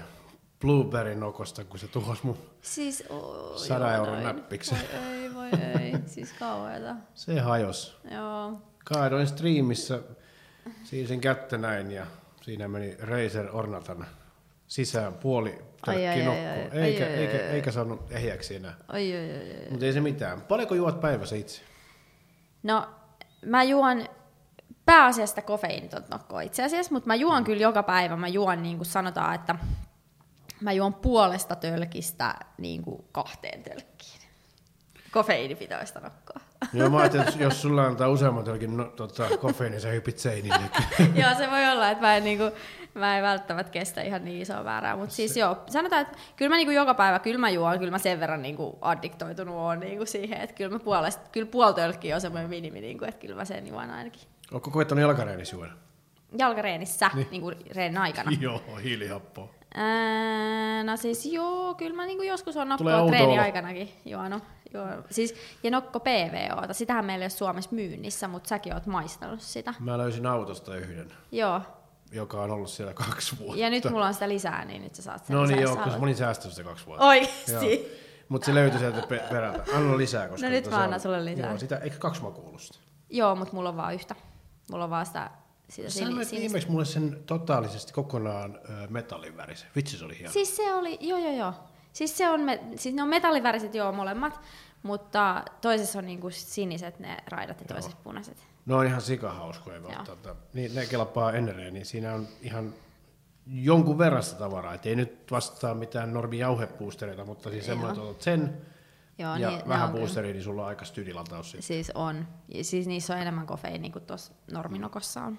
Blueberry nokosta, kun se tuhos mun Siis, oh, 100 euron näppiksen. Voi ei, voi ei, siis kauheeta. Se hajos. Joo. Kaadoin striimissä, siisin kättä näin ja siinä meni Razer Ornatan sisään puoli Ai, tölkki ai, ai, nokkoon. ai, eikä, ai, ai, eikä, ai. eikä saanut ehjäksi enää. Oi, oi, oi. Mutta ei se mitään. Paljonko juot päivässä itse? No, mä juon pääasiassa kofeiinitonta nokkoa itse asiassa, mutta mä juon kyllä joka päivä. Mä juon, niin kuin sanotaan, että mä juon puolesta tölkistä niin kuin kahteen tölkkiin. Kofeiinipitoista nokkoa. [LAUGHS] Joo, mä ajattelin, että jos sulla antaa useamman tölkin no, tota, [LAUGHS] kofeiini, sä hypit seinille. joo, se voi olla, että mä en, niinku, mä en välttämättä kestä ihan niin isoa määrää, mutta siis joo, sanotaan, että kyllä mä niinku joka päivä, kyllä mä juon, kyllä mä sen verran niinku addiktoitunut oon niinku siihen, että kyllä mä puolesta, kyllä puoli tölkkiä on semmoinen minimi, niinku, että kyllä mä sen juon ainakin. Onko koettanut jalkareenissä juoda? Jalkareenissä, Niin. niin. niinku reenin aikana. [LAUGHS] Joo, hiilihappoa. Ää, no siis joo, kyllä mä niinku joskus on nokkoa treeni aikanakin juonut. Joo. Siis, ja nokko PVOta, sitähän meillä ei ole Suomessa myynnissä, mutta säkin oot maistanut sitä. Mä löysin autosta yhden, Joo, joka on ollut siellä kaksi vuotta. ja nyt mulla on sitä lisää, niin nyt sä saat sen No niin joo, koska mä olin säästänyt sitä kaksi vuotta. Oikeesti? Mutta se löytyi sieltä pe- perältä. Anna lisää, koska... No nyt tota mä annan sulle lisää. Joo, sitä, eikä kaksi makuulusta. Joo, mutta mulla on vaan yhtä. Mulla on vaan sitä, sitä Sä sin- annoit sinistä. viimeksi mulle sen totaalisesti kokonaan ö, metallin värisen. Vitsi, se oli hieno. Siis se oli, joo joo joo. Siis, se on, me, siis ne on metalliväriset joo molemmat, mutta toisessa on niinku siniset ne raidat ja toisessa punaiset. Ne on ihan sikahauskoja. Tota, niin, ne kelpaa ennen, niin siinä on ihan jonkun verran sitä tavaraa. Et ei nyt vastaa mitään normi jauhepuustereita, mutta siis semmoinen, että otat sen Joo, ja niin, vähän boosteria, niin sulla on aika stydilataus. Siis on. Ja Siis niissä on enemmän kofeiinia kuin tuossa norminokossa on.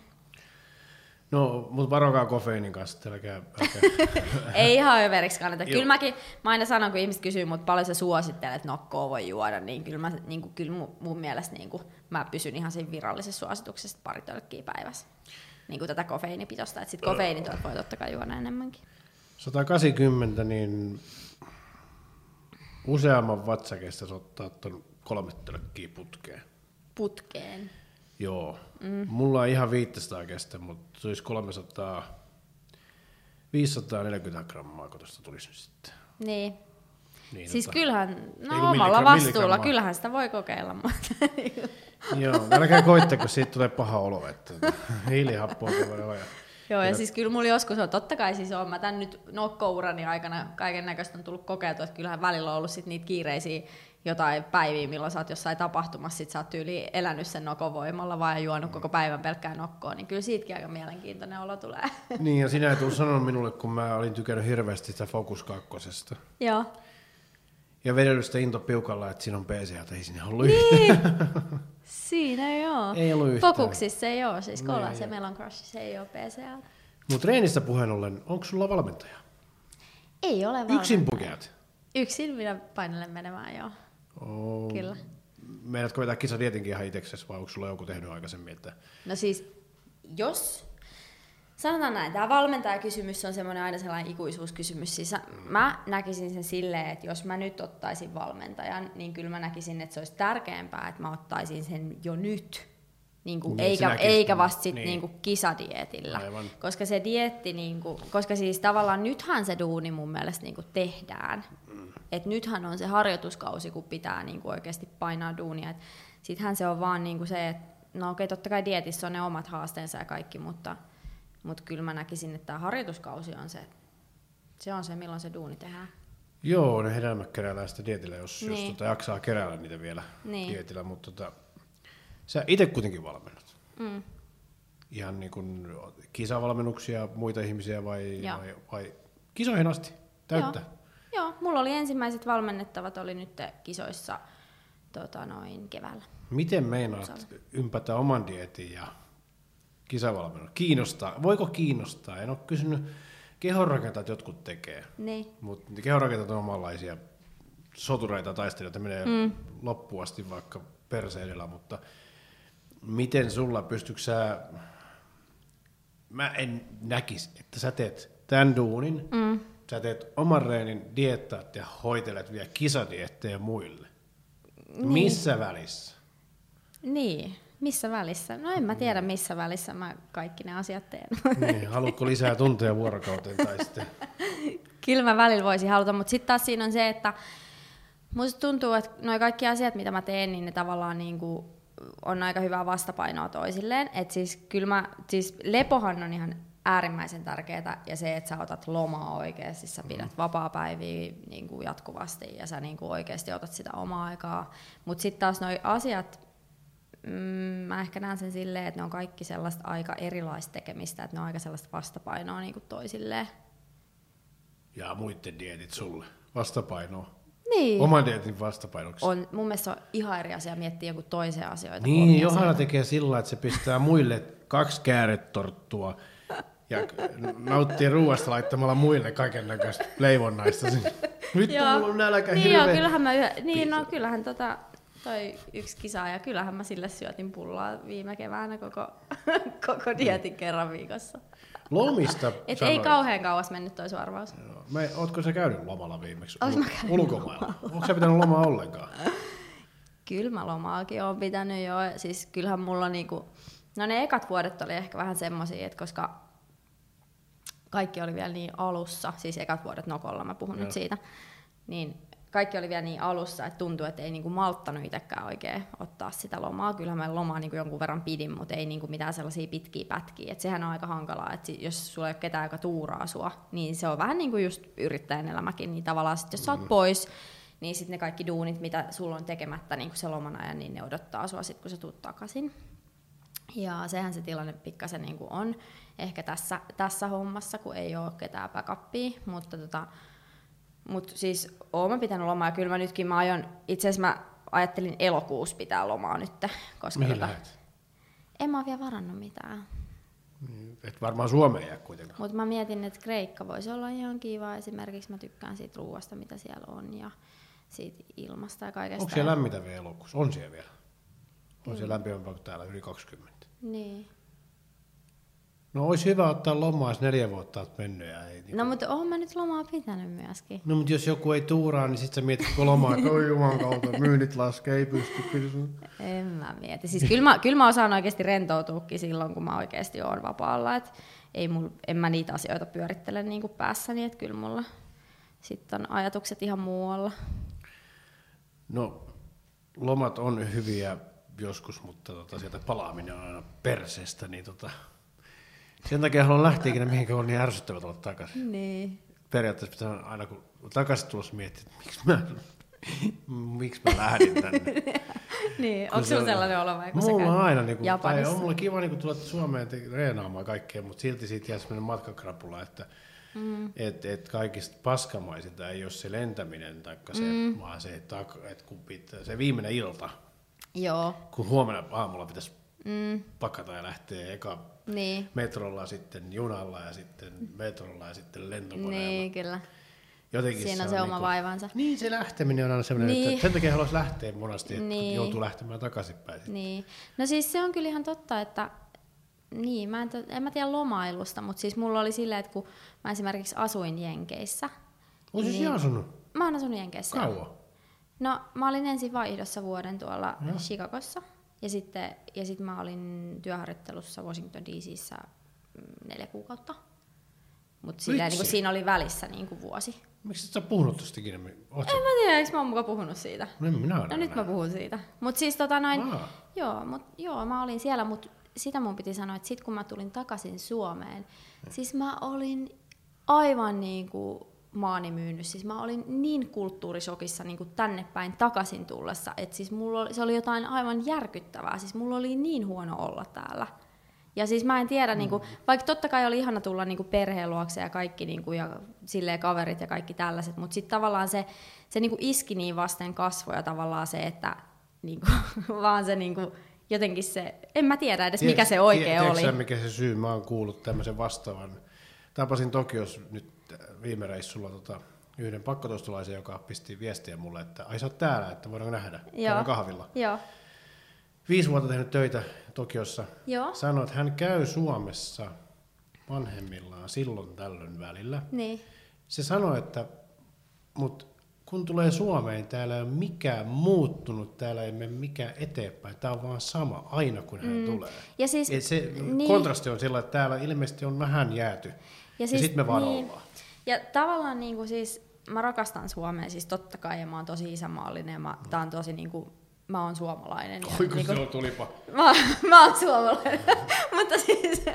No, mutta varokaa kofeiinin kanssa, älkää, älkää. [LAUGHS] Ei ihan överiksi kannata. Joo. Kyllä mäkin, mä aina sanon, kun ihmiset kysyy, mutta paljon sä suosittelet nokkoa voi juoda, niin kyllä, mä, niin kuin, kyllä mun, mun mielestä niin kuin, mä pysyn ihan siinä virallisessa suosituksessa pari tölkkiä päivässä. Niin kuin tätä kofeiinipitosta, että sit kofeiinitot voi totta kai juoda enemmänkin. 180, niin useamman vatsakeista se ottaa tuon kolme tölkkiä putkeen. Putkeen. Joo. Mm. Mulla on ihan 500 kestä, mutta se olisi 300, 540 grammaa, kun tuosta tulisi nyt sitten. Niin. Niin, Siis tota, kyllähän, no omalla vastuulla, kyllähän sitä voi kokeilla, mutta Joo, älkää koittako, siitä tulee paha olo, että hiilihappoa voi olla. Ja, Joo, ja siis kyllä mulla joskus on, totta kai siis on, mä tän nyt nokkourani aikana kaiken näköistä on tullut kokeiltua, että kyllähän välillä on ollut sit niitä kiireisiä jotain päiviä, milloin sä oot jossain tapahtumassa, sit sä oot tyyli elänyt sen nokon voimalla vaan ja juonut koko päivän pelkkää nokkoa, niin kyllä siitäkin aika mielenkiintoinen olo tulee. [LAUGHS] niin, ja sinä et ole sanonut minulle, kun mä olin tykännyt hirveästi sitä Focus 2. Joo. Ja vedellyt sitä into piukalla, että siinä on PCA, että ei siinä ollut yhtään. Niin. [LAUGHS] Siinä joo. Ei ollut yhtään. Fokuksissa ei ole, siis Niin, Kolas ja. Melon Crushissa ei ole PCA. Mutta treenistä puheen ollen, onko sulla valmentaja? Ei ole valmiina. Yksin pukeat? Yksin minä painelen menemään, joo. Oh. Kyllä. Meidätkö vetää kisadietinkin ihan itseksesi vai onko sulla joku tehnyt aikaisemmin? Että... No siis, jos, sanotaan näin, tämä valmentajakysymys on semmoinen aina sellainen ikuisuuskysymys. Siis mä näkisin sen silleen, että jos mä nyt ottaisin valmentajan, niin kyllä mä näkisin, että se olisi tärkeämpää, että mä ottaisin sen jo nyt. Niin kuin, Niin, eikä, eikä vasta sit niin. niin. niinku kisadietillä. Aivan. Koska se dietti, niinku, koska siis tavallaan nythän se duuni mun mielestä niinku tehdään. Mm. Et nythän on se harjoituskausi, kun pitää niinku oikeasti painaa duunia. Et sittenhän se on vaan niinku se, että no okei, totta kai dietissä on ne omat haasteensa ja kaikki, mutta, mutta kyllä mä näkisin, että tämä harjoituskausi on se, se on se, milloin se duuni tehdään. Joo, ne hedelmät keräillään sitä dietillä, jos, niin. jos tota jaksaa keräillä niitä vielä Niin. dietillä, mutta tota, sä itse kuitenkin valmennat. Mm. Ihan niin kuin kisavalmennuksia, muita ihmisiä vai, Joo. vai, vai kisoihin asti? Täyttä? Joo. Joo, mulla oli ensimmäiset valmennettavat oli nyt kisoissa tota, noin keväällä. Miten meinaat ympätä oman dietin ja kisavalmennus? Kiinnostaa. Voiko kiinnostaa? En ole kysynyt kehonrakentajat jotkut tekee, Niin. mutta kehonrakentajat on omanlaisia sotureita taistelijoita, menee mm. loppuun asti vaikka perse edellä, mutta miten sulla pystytkö sä, mä en näkisi, että sä teet tämän duunin, mm. sä teet oman reenin, diettaat ja hoitelet vielä kisadietteja muille. Niin. Missä välissä? Niin, missä välissä? No en mä tiedä, missä välissä mä kaikki ne asiat teen. Niin, haluatko lisää tunteja vuorokauteen tai sitten? [LAUGHS] Kyllä mä välillä voisin haluta, mutta sitten taas siinä on se, että musta tuntuu, että noi kaikki asiat, mitä mä teen, niin ne tavallaan niinku on aika hyvää vastapainoa toisilleen. Et siis kyllä mä, siis lepohan on ihan äärimmäisen tärkeää ja se, että sä otat lomaa oikeasti, sä pidät mm. vapaa-päiviä niin kuin jatkuvasti ja sä niin kuin oikeasti otat sitä omaa aikaa. Mutta sitten taas noi asiat, mm, mä ehkä näen sen silleen, että ne on kaikki sellaista aika erilaista tekemistä, että ne on aika sellaista vastapainoa niin kuin toisilleen. Ja muiden dietit sulle. Vastapainoa. Niin. Oman dietin vastapainoksi. on, mun mielestä on ihan eri asia miettiä joku toisia asioita. Niin, Johanna asioita. tekee sillä, että se pistää muille kaksi kääretorttua ja nauttii ruuasta laittamalla muille kaiken näköistä leivonnaista. [LAUGHS] Nyt Joo. mulla on nälkä niin, joo, hirveä. kyllähän mä yhä, niin, no, kyllähän tota, toi yksi kisa ja kyllähän mä sille syötin pullaa viime keväänä koko, [LAUGHS] koko dietin kerran viikossa. Lomista Et ei kauhean kauas mennyt toi sun arvaus. Joo. Mä, ootko sä käynyt lomalla viimeksi? Ois mä käynyt ulkomailla. Onko sä pitänyt lomaa ollenkaan? Kyllä mä lomaakin oon pitänyt jo. Siis kyllähän mulla niinku, no ne ekat vuodet oli ehkä vähän semmosia, että koska kaikki oli vielä niin alussa, siis ekat vuodet Nokolla, mä puhun Joo. nyt siitä, niin kaikki oli vielä niin alussa, että tuntui, että ei niinku malttanut itsekään oikein ottaa sitä lomaa. Kyllä mä lomaa niinku jonkun verran pidin, mutta ei niinku mitään sellaisia pitkiä pätkiä. Et sehän on aika hankalaa, että jos sulla ei ole ketään, joka tuuraa sua, niin se on vähän niin kuin just yrittäjän elämäkin. Niin tavallaan sit, jos sä oot mm. pois, niin sitten ne kaikki duunit, mitä sulla on tekemättä niin se loman ajan, niin ne odottaa sua sitten, kun sä tuut takaisin. Ja sehän se tilanne pikkasen niin on ehkä tässä, tässä hommassa, kun ei ole ketään backupia, mutta tota, mut siis oon mä pitänyt lomaa ja kyllä mä nytkin mä aion, itse asiassa mä ajattelin elokuussa pitää lomaa nyt. Koska Mihin tota, lähet? En mä ole vielä varannut mitään. Niin, et varmaan Suomeen jää kuitenkaan. Mutta mä mietin, että Kreikka voisi olla ihan kiva. Esimerkiksi mä tykkään siitä ruoasta, mitä siellä on ja siitä ilmasta ja kaikesta. Onko siellä lämmitä vielä elokuussa? On siellä vielä. On siellä lämpimämpää kuin täällä, yli 20. Niin. No olisi hyvä ottaa lomaa, jos neljä vuotta olet mennyt. Ja ei, niin no mutta oon mä nyt lomaa pitänyt myöskin. No mutta jos joku ei tuuraa, niin sitten sä mietit kun lomaa, että oi juman kautta, myynnit laskee, ei pysty. Kyllä. En mä mieti. Siis kyllä mä, kyllä mä osaan oikeasti rentoutuukin silloin, kun mä oikeasti oon vapaalla. Et ei mul, en mä niitä asioita pyörittele niin kuin päässäni, että kyllä mulla sitten on ajatukset ihan muualla. No lomat on hyviä joskus, mutta tota, sieltä palaaminen on aina perseestä, niin tota, sen takia haluan lähteä ikinä mihinkä on niin ärsyttävä tulla takaisin. Niin. Periaatteessa pitää aina kun takaisin tulossa miettiä, että miksi mä, miksi mä lähdin tänne. [LAUGHS] niin, onko sinulla sellainen olo vai? Mulla on aina, niin kuin, tai on mulla kiva niin kuin, tulla Suomeen reenaamaan kaikkea, mutta silti siitä jää sellainen matkakrapula, että Mm. Että et kaikista paskamaisinta ei ole se lentäminen, taikka se, mm. vaan se, että et kun pitää, se viimeinen ilta, Joo. kun huomenna aamulla pitäisi mm. pakata ja lähteä eka niin. metrolla, sitten junalla ja sitten metrolla ja sitten lentokoneella. Niin, kyllä. Jotenkin Siinä on se, se on oma niin vaivansa. Niin, se lähteminen on aina sellainen, niin. että sen takia haluaisi lähteä monasti, että niin. joutuu lähtemään takaisinpäin. Niin. No siis se on kyllä ihan totta, että niin, mä en, en mä tiedä lomailusta, mutta siis mulla oli silleen, että kun mä esimerkiksi asuin Jenkeissä. Oletko siis niin, asunut? Mä oon asunut Jenkeissä. Kauan? No mä olin ensin vaihdossa vuoden tuolla no. Chicagossa. Ja sitten ja sit mä olin työharjoittelussa Washington DCissä mm, neljä kuukautta. Mutta niin siinä oli välissä niin kuin vuosi. Miksi et sä puhunut tuosta ikinä? Oot en mä tiedä, eikö mä oon mukaan puhunut siitä? No, minä no nyt mä puhun siitä. Mutta siis tota noin, joo, mut, joo, mä olin siellä, mutta sitä mun piti sanoa, että sit kun mä tulin takaisin Suomeen, mm. siis mä olin aivan niin kuin maani myynyt. Siis mä olin niin kulttuurisokissa niin kuin tänne päin takaisin tullessa, että siis mulla oli, se oli jotain aivan järkyttävää. Siis mulla oli niin huono olla täällä. Ja siis mä en tiedä, mm. niin kuin, vaikka totta kai oli ihana tulla niin kuin perheen luokse ja kaikki niin kuin, ja silleen kaverit ja kaikki tällaiset, mutta sitten tavallaan se, se niin kuin iski niin vasten kasvoja tavallaan se, että niin kuin, [LAUGHS] vaan se niin kuin, jotenkin se, en mä tiedä edes mikä se oikein tie, oli. Tiedätkö mikä se syy? Mä oon kuullut tämmöisen vastaavan. Tapasin Tokios nyt viime reissulla tota, yhden pakkotostulaisen, joka pisti viestiä mulle, että ai sä oot täällä, että voidaanko nähdä Joo. kahvilla. Joo. Viisi vuotta tehnyt töitä Tokiossa. Joo. Sanoi, että hän käy Suomessa vanhemmillaan silloin tällöin välillä. Niin. Se sanoi, että mut kun tulee Suomeen, täällä ei ole mikään muuttunut, täällä ei mene mikään eteenpäin. Tämä on vaan sama aina, kun hän mm. tulee. Ja siis, Et se niin. kontrasti on sillä, että täällä ilmeisesti on vähän jääty. Ja, ja siis, sitten me vaan niin. ollaan. Ja tavallaan niin kuin siis, mä rakastan Suomea, siis totta kai, ja mä oon tosi isänmaallinen, ja mä, tää on tosi niin kuin, mä oon suomalainen. Ja, Oi, kun niin on tulipa. Mä, mä oon suomalainen. [LAUGHS] mutta, siis,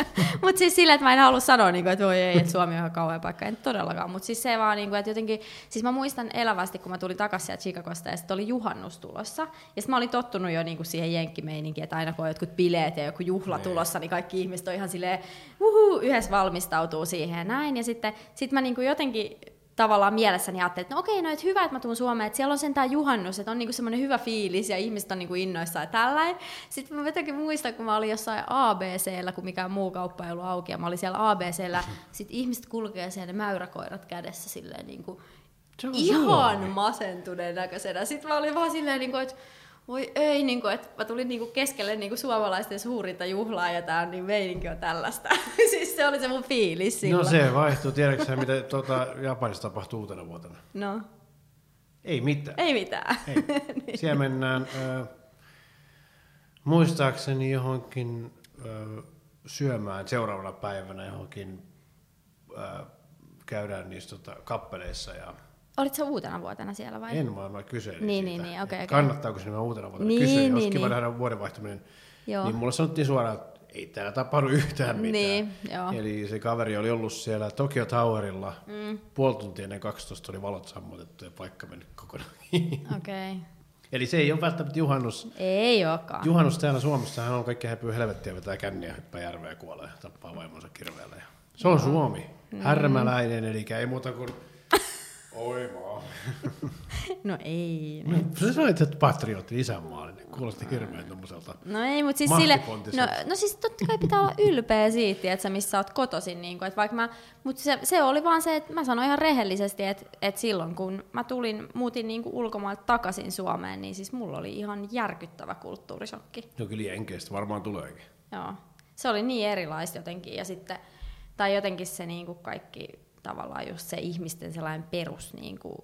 mutta siis sillä, että mä en halua sanoa, niin kuin, että voi ei, että Suomi on ihan kauhean paikka, en todellakaan. Mutta siis se vaan, niin kuin, että jotenkin, siis mä muistan elävästi, kun mä tulin takaisin sieltä Chicagosta, ja sitten oli juhannus tulossa. Ja sitten mä olin tottunut jo niin kuin siihen jenkkimeininkiin, että aina kun on jotkut bileet ja joku juhla nee. tulossa, niin kaikki ihmiset on ihan silleen, uhu, yhdessä valmistautuu siihen ja näin. Ja sitten sit mä niin kuin jotenkin tavallaan mielessäni ajattelin, että no okei, no että hyvä, että mä tuun Suomeen, että siellä on sentään juhannus, että on niinku semmoinen hyvä fiilis ja ihmiset on niinku innoissaan ja tällainen. Sitten mä jotenkin muistan, kun mä olin jossain ABCllä, kun mikään muu kauppa ei ollut auki, ja mä olin siellä ABCllä, [LAUGHS] sitten ihmiset kulkee siellä mäyräkoirat kädessä silleen niinku ihan masentuneen näköisenä. Sitten mä olin vaan silleen, niinku, että voi ei, niin kuin, että mä tulin niin kuin keskelle niin kuin suomalaisten suurinta juhlaa ja tää on niin meininki on tällaista. [LAUGHS] siis se oli se mun fiilis silloin. No se vaihtuu. Tiedätkö mitä tuota, Japanissa tapahtuu uutena vuotena? No. Ei mitään. Ei mitään. Ei. [LAUGHS] niin. Siellä mennään äh, muistaakseni johonkin äh, syömään seuraavana päivänä johonkin äh, käydään niissä tota, kappeleissa ja Olit sä uutena vuotena siellä vai? En vaan, mä kyselin Niin, siitä, niin, niin, että okei. kannattaako sinne uutena vuotena Niin, kysyä, niin, olisi kiva niin. nähdä vuoden vaihtuminen. Joo. Niin mulle sanottiin suoraan, että ei täällä tapahdu yhtään mitään. Niin, joo. Eli se kaveri oli ollut siellä Tokyo Towerilla, mm. puoli tuntia ennen 12 oli valot sammutettu ja paikka mennyt kokonaan. [LAUGHS] Okei. Okay. Eli se ei ole välttämättä juhannus. Ei olekaan. Juhannus täällä Suomessa hän on kaikki häpyy helvettiä, vetää känniä, hyppää järveä kuolee tappaa vaimonsa kirveellä. Se on Suomi. Mm. Härmäläinen, eli ei muuta kuin... Oi maa. [LAUGHS] No ei. No, sä sanoit, että patriotti, isänmaallinen. Kuulosti hirveän tommoselta. No ei, mutta siis sille, no, no siis totta kai pitää olla ylpeä siitä, että sä missä sä oot kotoisin, niin kuin, että vaikka mä, mutta se, se, oli vaan se, että mä sanoin ihan rehellisesti, että, että silloin kun mä tulin, muutin niin kuin ulkomailta takaisin Suomeen, niin siis mulla oli ihan järkyttävä kulttuurisokki. No kyllä jenkeistä varmaan tuleekin. Joo. Se oli niin erilaista jotenkin, ja sitten, tai jotenkin se niin kuin kaikki tavallaan just se ihmisten sellainen perus, niin kuin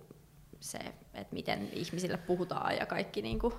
se, että miten ihmisille puhutaan ja kaikki, niin kuin,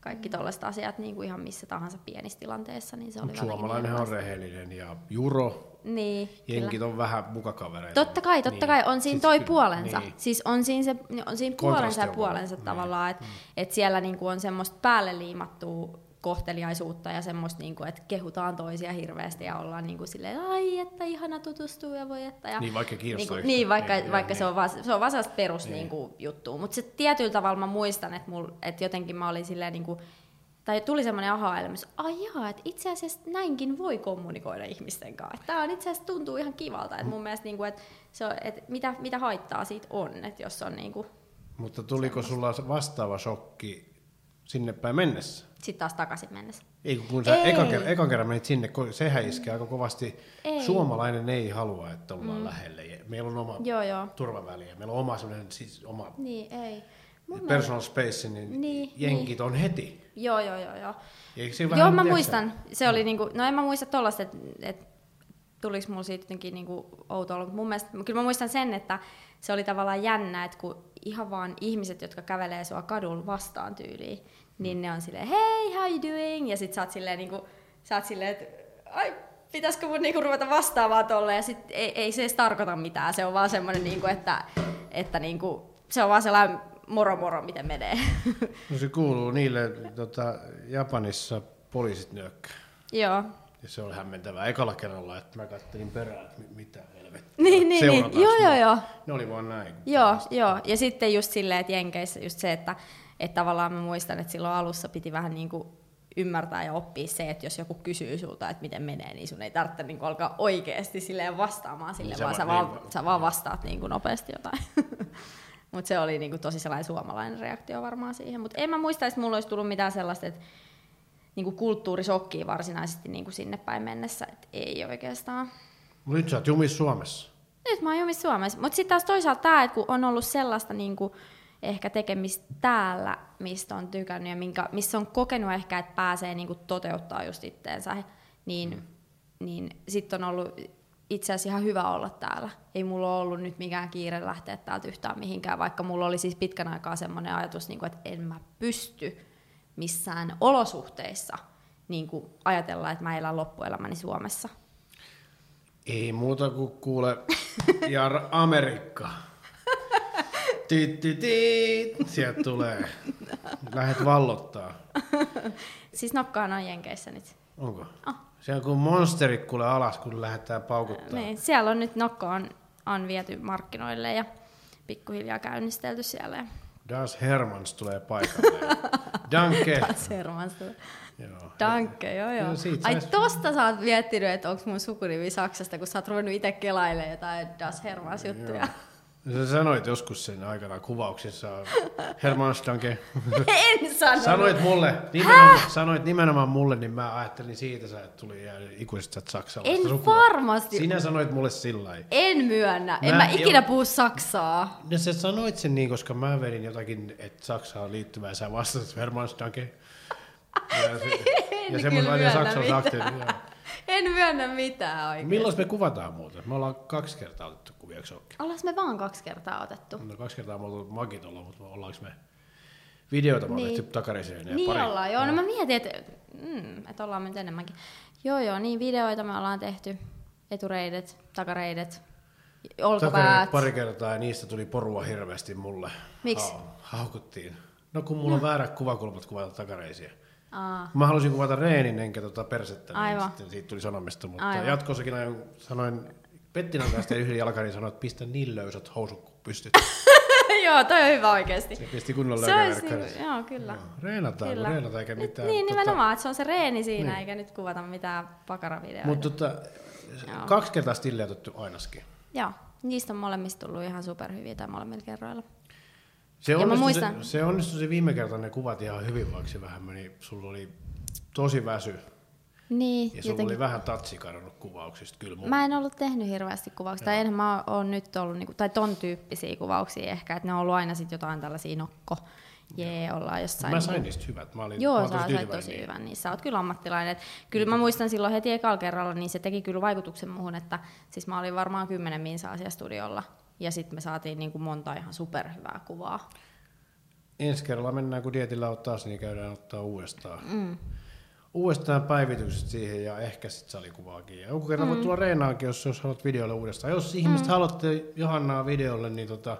kaikki tollaiset asiat niin kuin ihan missä tahansa pienissä tilanteessa, niin se oli jotenkin suomalainen on rehellinen ja juro, Niin, jenkit kyllä. on vähän mukakavereita. Totta kai, totta Niin. kai, on siinä Sit toi puolensa. Niin. Siis on siinä, se, on siinä puolensa ja puolensa paljon. tavallaan, että et siellä niinku on semmoista päälle liimattua kohteliaisuutta ja semmoista, niinku, että kehutaan toisia hirveästi ja ollaan niinku silleen, ai, että ihana tutustua ja voi että. Ja, Niin, vaikka niinku, yhtään. niin, vaikka, Niin, vaikka niin, se, on vaan, se on vaan perus Niin. niinku, juttua. Mutta se tietyllä tavalla mä muistan, että, mul, että jotenkin mä olin silleen, niinku, tai tuli semmoinen aha-elämys, ai jaa, että itse asiassa näinkin voi kommunikoida ihmisten kanssa. Tämä on itse asiassa tuntuu ihan kivalta, että mun mielestä, niinku, että se on, että mitä, mitä haittaa siitä on, että jos on niinku, Mutta tuliko sulla vastaava shokki sinne päin mennessä? sitten taas takaisin mennessä. Ei, kun sä Ei. ekan kerran, ekan kerran menit sinne, sehän iskee aika kovasti. Ei. Suomalainen ei halua, että ollaan mm. lähellä. Ja Meillä on oma Joo, joo. turvaväli ja meillä on oma, siis oma Niin, ei. Mun personal space, niin, Niin, jenkit on heti. Joo, joo, joo, joo. Eikö se Joo, vähän, mä tiedätkö muistan. Se oli niinku, no en mä muista tollasta, että et, tuliko mulla siitä jotenkin niinku outo olo, mutta mun mielestä, kyllä mä muistan sen, että se oli tavallaan jännä, että kun ihan vaan ihmiset, jotka kävelee sua kadulla vastaan tyyliin, niin ne on silleen, hei, how you doing? Ja sit sä oot silleen, niinku, sä oot silleen että ai, pitäisikö mun niinku ruveta vastaamaan tolle, ja sit ei, ei se edes tarkoita mitään, se on vaan semmoinen, niinku, että, että niinku, se on vaan sellainen moro moro, miten menee. [LAUGHS] No se kuuluu niille, tota, Japanissa poliisit nyökkää. Joo, Ja se oli hämmentävää ekalla kerralla, että mä kattelin perään, että mi- mitä helvettiä. Niin, niin, niin. Joo, joo, joo. Ne oli vaan näin. Joo, joo. Ja sitten just silleen, että Jenkeissä just se, että, että tavallaan mä muistan, että silloin alussa piti vähän niin kuin ymmärtää ja oppia se, että jos joku kysyy sulta, että miten menee, niin sun ei tarvitse niin kuin alkaa oikeasti silleen vastaamaan sille, Niin vaan va- sä, niin vaan, va- sä vaan vastaat niin kuin nopeasti jotain. [LAUGHS] Mutta se oli niin kuin tosi sellainen suomalainen reaktio varmaan siihen. Mutta en mä muista, että mulla olisi tullut mitään sellaista, että niin kuin kulttuurisokkia varsinaisesti niin kuin sinne päin mennessä, että ei oikeastaan. Nyt sä oot jumis Suomessa. Nyt mä oon jumissa Suomessa. Mutta sitten taas toisaalta tämä, että kun on ollut sellaista niinku, ehkä tekemistä täällä, mistä on tykännyt ja minkä, missä on kokenut ehkä, että pääsee niinku toteuttaa just itteensä, niin, mm. niin sitten on ollut itse asiassa ihan hyvä olla täällä. Ei mulla ollut nyt mikään kiire lähteä täältä yhtään mihinkään, vaikka mulla oli siis pitkän aikaa semmoinen ajatus, niinku, että en mä pysty missään olosuhteissa niin kuin ajatella, että mä elän loppuelämäni Suomessa. Ei muuta kuin kuule, ja Amerikka. Tiit, tiit, tiit. Sieltä tulee. Lähet vallottaa. Siis nokkaan on Jenkeissä nyt. Onko? Oh. Se on kuin monsterit kuule alas, kun lähdetään paukuttaa. Niin, siellä on nyt Nokko on, on viety markkinoille ja pikkuhiljaa käynnistelty siellä. Das Hermans tulee paikalle. [LAUGHS] Danke. Sermasta. Joo. Danke, joo joo. Joo, siitä Ai sais- tosta sä oot miettinyt, että onko mun sukunivi Saksasta, kun sä oot ruvennut itse kelailemaan jotain Das Hermans juttuja. Sä sanoit joskus sen aikana kuvauksissa. Hermans Danke. [LAUGHS] en sanonut. Sanoit mulle, nimenomaan, sanoit nimenomaan mulle, niin mä ajattelin siitä, sä tuli ikuisesti saksalaista En sukua. varmasti. Sinä sanoit mulle sillä lailla. En myönnä. En Mä- mä, ikinä joo. puhu saksaa. No sä sanoit sen niin, koska mä vedin jotakin, että Saksaan liittyvää, sä vastasit Hermans Danke. [LAUGHS] Ja, se, ja En semmoinen saksalais aktiivinen. En myönnä mitään oikein. Milloin me kuvataan muuten? Me ollaan kaksi kertaa otettu kuvia, eikö se ookin? Ollaan me vaan kaksi kertaa otettu. No kaksi kertaa me ollaan magitolla, mutta ollaanko me videoita me Niin. niin. takariseen ja Niin pari. ollaan, joo. No mä mietin, että, mm, että ollaan nyt enemmänkin. Joo, joo, niin videoita me ollaan tehty. Etureidet, takareidet. olkapäät. Takareet pari kertaa ja niistä tuli porua hirveästi mulle. Miksi? Ha- haukuttiin. No kun mulla on väärät kuvakulmat kuvata takareisiä. Aa, Mä halusin kuvata reenin enkä tota persettä, niin Aivan. sitten siitä tuli sanomista, mutta Aivan. jatkossakin ajan, sanoin Pettinan kanssa yhden jalkarin sanoin, että pistä niin löysät housut kun pystyt. [LAUGHS] joo, toi on hyvä oikeesti. Se pisti kunnolla Se olisi, niinku, joo, kyllä. Joo, Reenataan, Kyllä. reenataan eikä mitään. Niin, Tota, nimenomaan, että se on se reeni siinä, Niin. eikä nyt kuvata mitään pakaravideoita. Mutta tota, Joo. kaksi kertaa stille otettu ainakin. Joo, niistä on molemmista tullut ihan superhyviä tai molemmilla kerroilla. Se Ja mä onnistui, muistan- se, se onnistui se viime kerta ne kuvat ihan hyvin, vaikka se vähän meni, sulla oli tosi väsy Niin, ja sulla oli vähän tatsi kadonnut kuvauksista kyllä mun. Mä en ollut tehnyt hirveästi kuvauksia, tai enhän mä oon nyt ollut, niinku, tai ton tyyppisiä kuvauksia ehkä, että ne on ollut aina sit jotain tällaisia nokko, jee, ollaan jossain. Mä sain niinku- niistä hyvät. Mä olin, mä Joo, olin sä tosi sait tyytyväinen tosi hyvän, niin sä oot kyllä ammattilainen. Et kyllä mä muistan silloin heti ekalla kerralla, niin se teki kyllä vaikutuksen muuhun, että siis mä olin varmaan kymmenen minsaa siellä studiolla, ja sitten me saatiin niinku monta ihan superhyvää kuvaa. Ensi kerralla mennään, kun dietillä on taas, niin käydään ottaa uudestaan. Mm. Uudestaan päivitykset siihen ja ehkä sitten salikuvaakin. Ja joku kerran mm. voi tulla reenaakin, jos, jos haluat videolle uudestaan. Jos ihmiset mm. haluatte Johannaa videolle, niin, tota,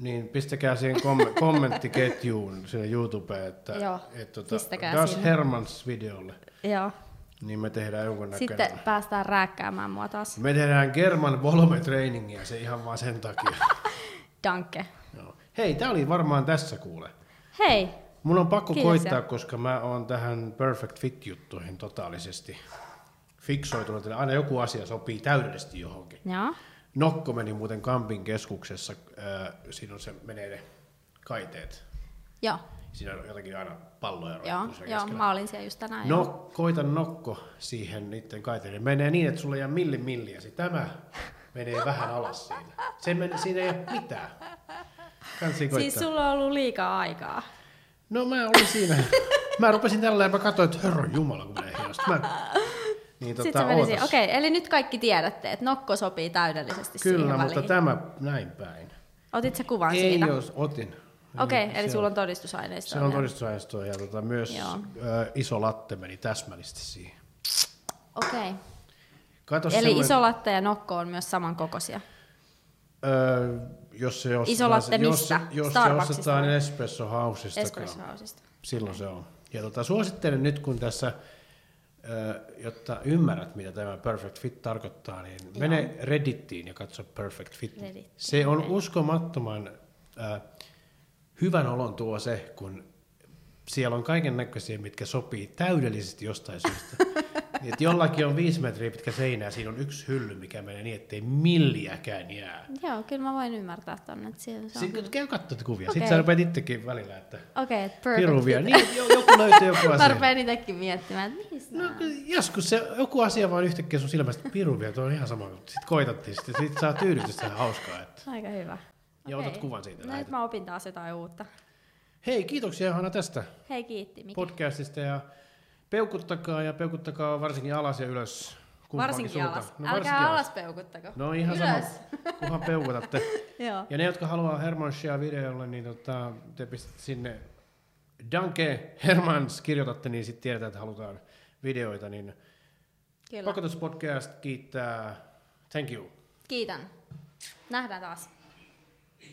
niin pistäkää siihen kom- [LAUGHS] kommenttiketjuun sinne YouTubeen, että Joo, et, tota, Das. Hermans videolle, Joo. Niin me tehdään jonkun näköinen. Sitten päästään rääkkäämään mua taas. Me tehdään German Volme Trainingia, se ihan vaan sen takia. [LAUGHS] Danke. Joo. Hei, tää oli varmaan tässä kuule. Hei, Mun on pakko Kiitos, koittaa, koska mä oon tähän Perfect Fit-juttuihin totaalisesti fiksoitunut. Eli aina joku asia sopii täydellisesti johonkin. joo. Nokko meni muuten Kampin keskuksessa, äh, siinä on se, menee ne kaiteet. Joo, Siinä on jotakin aina palloja joo, joo, mä olin siellä just tänään. No, koita nokko siihen niiden kaiteiden. Menee niin, että sulla jää milli milliä. Tämä menee vähän alas siinä. Se menee, siinä ei ole mitään. Kansi koittaa. Siis sulla on ollut liikaa aikaa. No mä olin siinä. Mä rupesin tällä ja mä katsoin, että herran jumala, kun menee hienosti. Mä... Niin tota. Okei, eli nyt kaikki tiedätte, että nokko sopii täydellisesti Kyllä, siihen mutta väliin. tämä näin päin. Otit sä kuvan Ei siitä? jos otin. Okei, Niin, eli sulla on todistusaineistoa. Se on todistusaineistoa ja tota, myös Joo. ö, iso latte meni täsmällisesti siihen. Okei. Kato Eli iso latte ja nokko on myös samankokoisia. Öö, jos se ostetaan, Iso latte jos, mistä? Jos se ostetaan vai? Espresso Housesta, Espresso Houseista. silloin se on. Ja tota, suosittelen nyt, kun tässä, ö, jotta ymmärrät, mitä tämä Perfect Fit tarkoittaa, niin Joo. mene Reddittiin ja katso Perfect Fit. Reddittiin, Se on uskomattoman äh, hyvän olon tuo se, kun siellä on kaiken näköisiä, mitkä sopii täydellisesti jostain syystä. [LAUGHS] niin, että jollakin on viisi metriä pitkä seinä ja siinä on yksi hylly, mikä menee niin, ettei milliäkään jää. Joo, kyllä mä voin ymmärtää tonne, että siellä se on. Sitten käy katsoa kuvia. Okei. Sitten sä rupeat itsekin välillä, että Okei, okay, perfect. vielä. Niin, joku löytyy joku [LAUGHS] Mä asia. rupean itsekin miettimään, että mistä No, joskus se, joku asia vaan yhtäkkiä sun silmästä piru vielä, tuo on ihan sama. Sitten koitattiin, sitten sit saa tyydytystä hauskaa. Että. Aika hyvä. Ja otat kuvan siitä. No nyt mä opin taas jotain uutta. Hei, kiitoksia Hanna tästä Hei kiitti, Miki. podcastista ja peukuttakaa ja peukuttakaa varsinkin alas ja ylös. Varsinkin suuntaan. alas. No, Älkää varsinkin alas peukuttako. No ihan Ylös. sama, [LAUGHS] kunhan peukutatte. [LAUGHS] Joo. Ja ne, jotka haluaa Hermansia videolle, niin tota, te pistätte sinne Danke Hermans kirjoitatte, niin sitten tiedetään, että halutaan videoita. Niin Kyllä. Pakotuspodcast kiittää. Thank you. Kiitän. Nähdään taas.